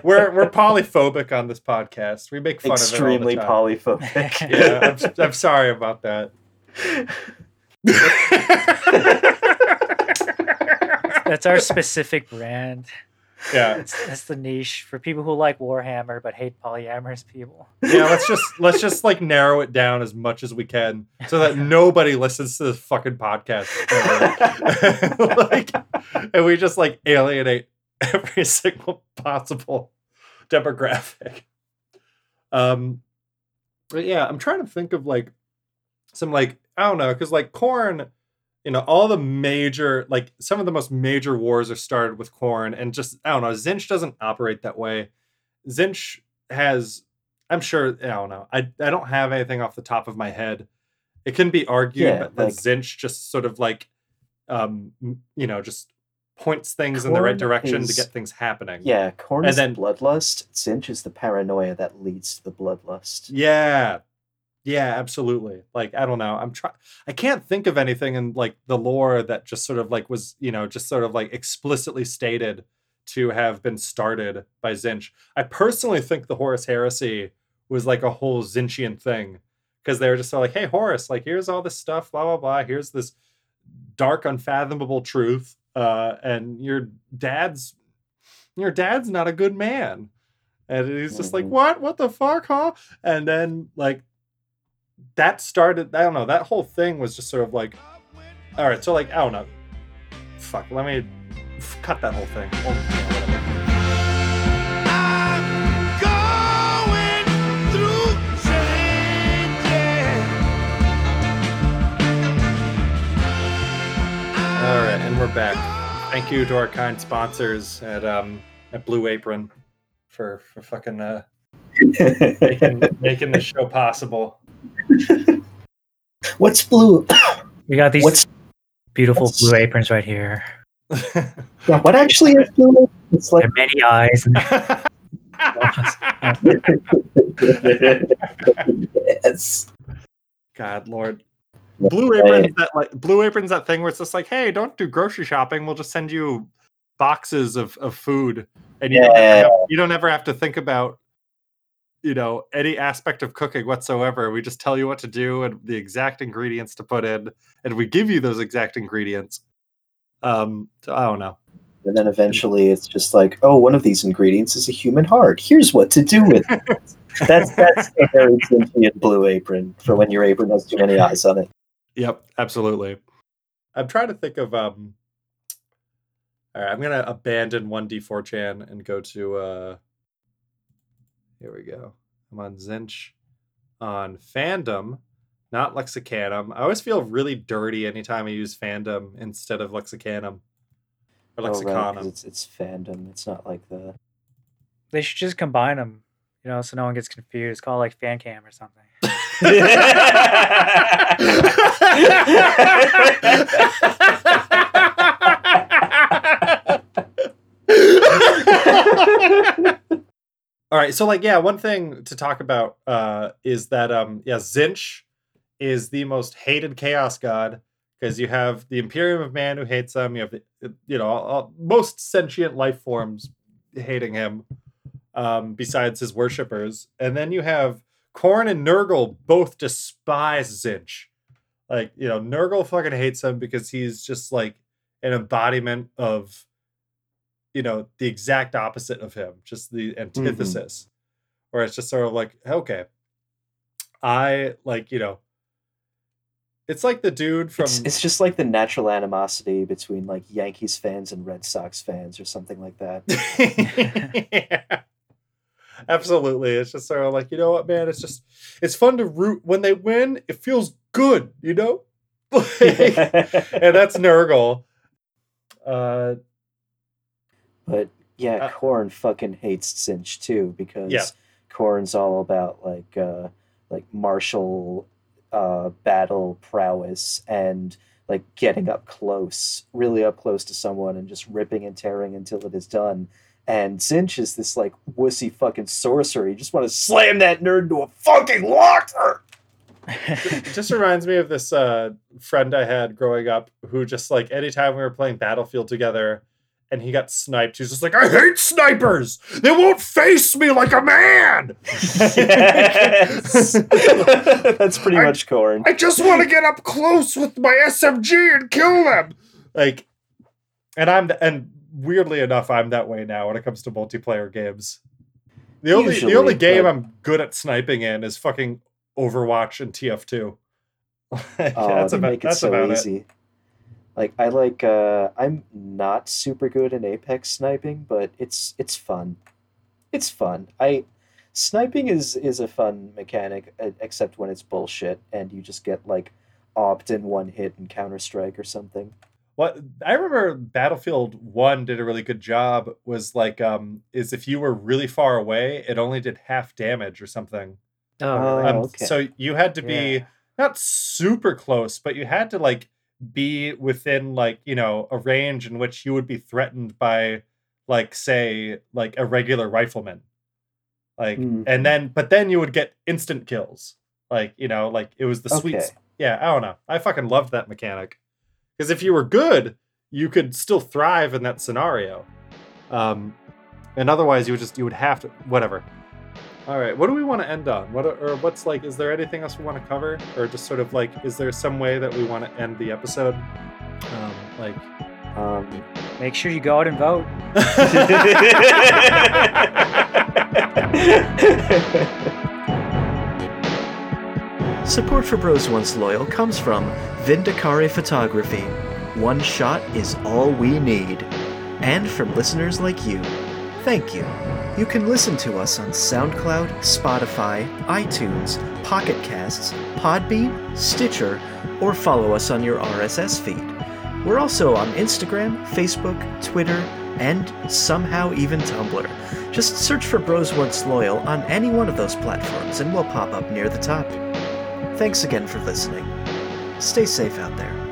we're we're polyphobic on this podcast. We make fun Extremely of it all the time. polyphobic. (laughs) Yeah, I'm, I'm sorry about that. That's our specific brand. Yeah, that's the niche for people who like Warhammer but hate polyamorous people. yeah. Let's just let's just like narrow it down as much as we can, so that (laughs) nobody listens to this fucking podcast. (laughs) (laughs) like, and we just like alienate every single possible demographic. Um, but yeah, I'm trying to think of like some like I don't know because like Khorne, you know, all the major like some of the most major wars are started with Khorne, and just I don't know. Tzeentch doesn't operate that way. Tzeentch has, I'm sure I don't know. I I don't have anything off the top of my head. It can be argued Yeah, but that like- Tzeentch just sort of like, um, you know, just points things in the right direction to get things happening. Yeah, Khorne And is then- bloodlust. Tzeentch is the paranoia that leads to the bloodlust. Yeah. Yeah, absolutely. Like, I don't know. I'm trying I can't think of anything in like the lore that just sort of like was, you know, just sort of like explicitly stated to have been started by Tzeentch. I personally think the Horus Heresy was like a whole Tzeentchian thing. Because they were just like, hey, Horus, like here's all this stuff, blah, blah, blah. Here's this dark, unfathomable truth. Uh, and your dad's your dad's not a good man. And he's just like, Mhm. what? What the fuck, huh? And then like that started, I don't know, that whole thing was just sort of like, all right, so like, I don't know. Fuck, let me f- cut that whole thing. Oh. All right, and we're back. Thank you to our kind sponsors at um at Blue Apron for for fucking uh (laughs) making making this show possible. (laughs) What's blue? We got these What's- beautiful what's- blue aprons right here. (laughs) Yeah, what actually is blue? It's like They're many eyes. And (laughs) yes. God Lord. Blue Apron's that like Blue Apron's that thing where it's just like, hey, don't do grocery shopping. We'll just send you boxes of, of food, and you, don't have, you don't ever have to think about, you know, any aspect of cooking whatsoever. We just tell you what to do and the exact ingredients to put in, and we give you those exact ingredients. Um, so I don't know. And then eventually it's just like, oh, one of these ingredients is a human heart. Here's what to do with it. that's that's a very sentient blue apron for when your apron has too many eyes on it. Yep, absolutely. I'm trying to think of um all right, I'm gonna abandon 1D4chan and go to uh here we go. I'm on Tzeentch on fandom, not lexicanum. I always feel really dirty anytime I use fandom instead of lexicanum or Oh, right, 'cause lexicanum. it's it's fandom. It's not like the they should just combine them, you know, so no one gets confused. Call it like fan cam or something. (laughs) (laughs) (laughs) All right, so like yeah, one thing to talk about uh is that um yeah, Tzeentch is the most hated chaos god because you have the Imperium of Man who hates him, you have the, you know, all, most sentient life forms hating him um besides his worshippers. And then you have Khorne and Nurgle both despise Tzeentch. Like, you know, Nurgle fucking hates him because he's just like an embodiment of you know the exact opposite of him just the antithesis. Where it's just sort of like okay i like you know it's like the dude from it's, it's just like the natural animosity between like Yankees fans and Red Sox fans or something like that. (laughs) yeah. absolutely. It's just sort of like you know what man? It's just it's fun to root. When they win it feels good you know? (laughs) (laughs) And that's nurgle. Uh But yeah, Uh, Khorne fucking hates Tzeentch too because Yeah. Khorne's all about like uh like martial uh battle prowess and like getting up close, really up close to someone and just ripping and tearing until it is done. And Tzeentch is this like wussy fucking sorcerer. You just want to slam that nerd into a fucking locker. it just reminds me of this uh, friend I had growing up who just like anytime we were playing Battlefield together and he got sniped, he's just like, I hate snipers. They won't face me like a man. (laughs) Yes. (laughs) That's pretty I- much Khorne. I just want to get up close with my SMG and kill them. Like, and I'm the, and weirdly enough, I'm that way now when it comes to multiplayer games. The only Usually, the only game but- I'm good at sniping in is fucking Overwatch and TF2. Like, (laughs) Oh, that's they about make it that's so about it. Easy. Like I like uh I'm not super good in Apex sniping, but it's it's fun. It's fun. I sniping is is a fun mechanic except when it's bullshit and you just get like opt in one hit in Counter Strike or something. What I remember Battlefield 1 did a really good job was like um is if you were really far away, it only did half damage or something. Oh, Oh. Um, okay. So you had to be Yeah. not super close, but you had to like be within like you know a range in which you would be threatened by like say like a regular rifleman, like Mhm. and then but then you would get instant kills, like you know like it was the sweet. Okay. s- Yeah, I don't know. I fucking loved that mechanic because if you were good, you could still thrive in that scenario. Um, and otherwise you would just you would have to whatever. All right, what do we want to end on? What or what's like? Is there anything else we want to cover, or just sort of like, is there some way that we want to end the episode? Um, like, Um Make sure you go out and vote. (laughs) Support for Bros Once Loyal comes from Vindicare Photography. One shot is all we need. And from listeners like you. Thank you. You can listen to us on SoundCloud, Spotify, iTunes, Pocket Casts, Podbean, Stitcher, or follow us on your RSS feed. We're also on Instagram, Facebook, Twitter, and somehow even Tumblr. Just search for Bros Once Loyal on any one of those platforms and we'll pop up near the top. Thanks again for listening. Stay safe out there.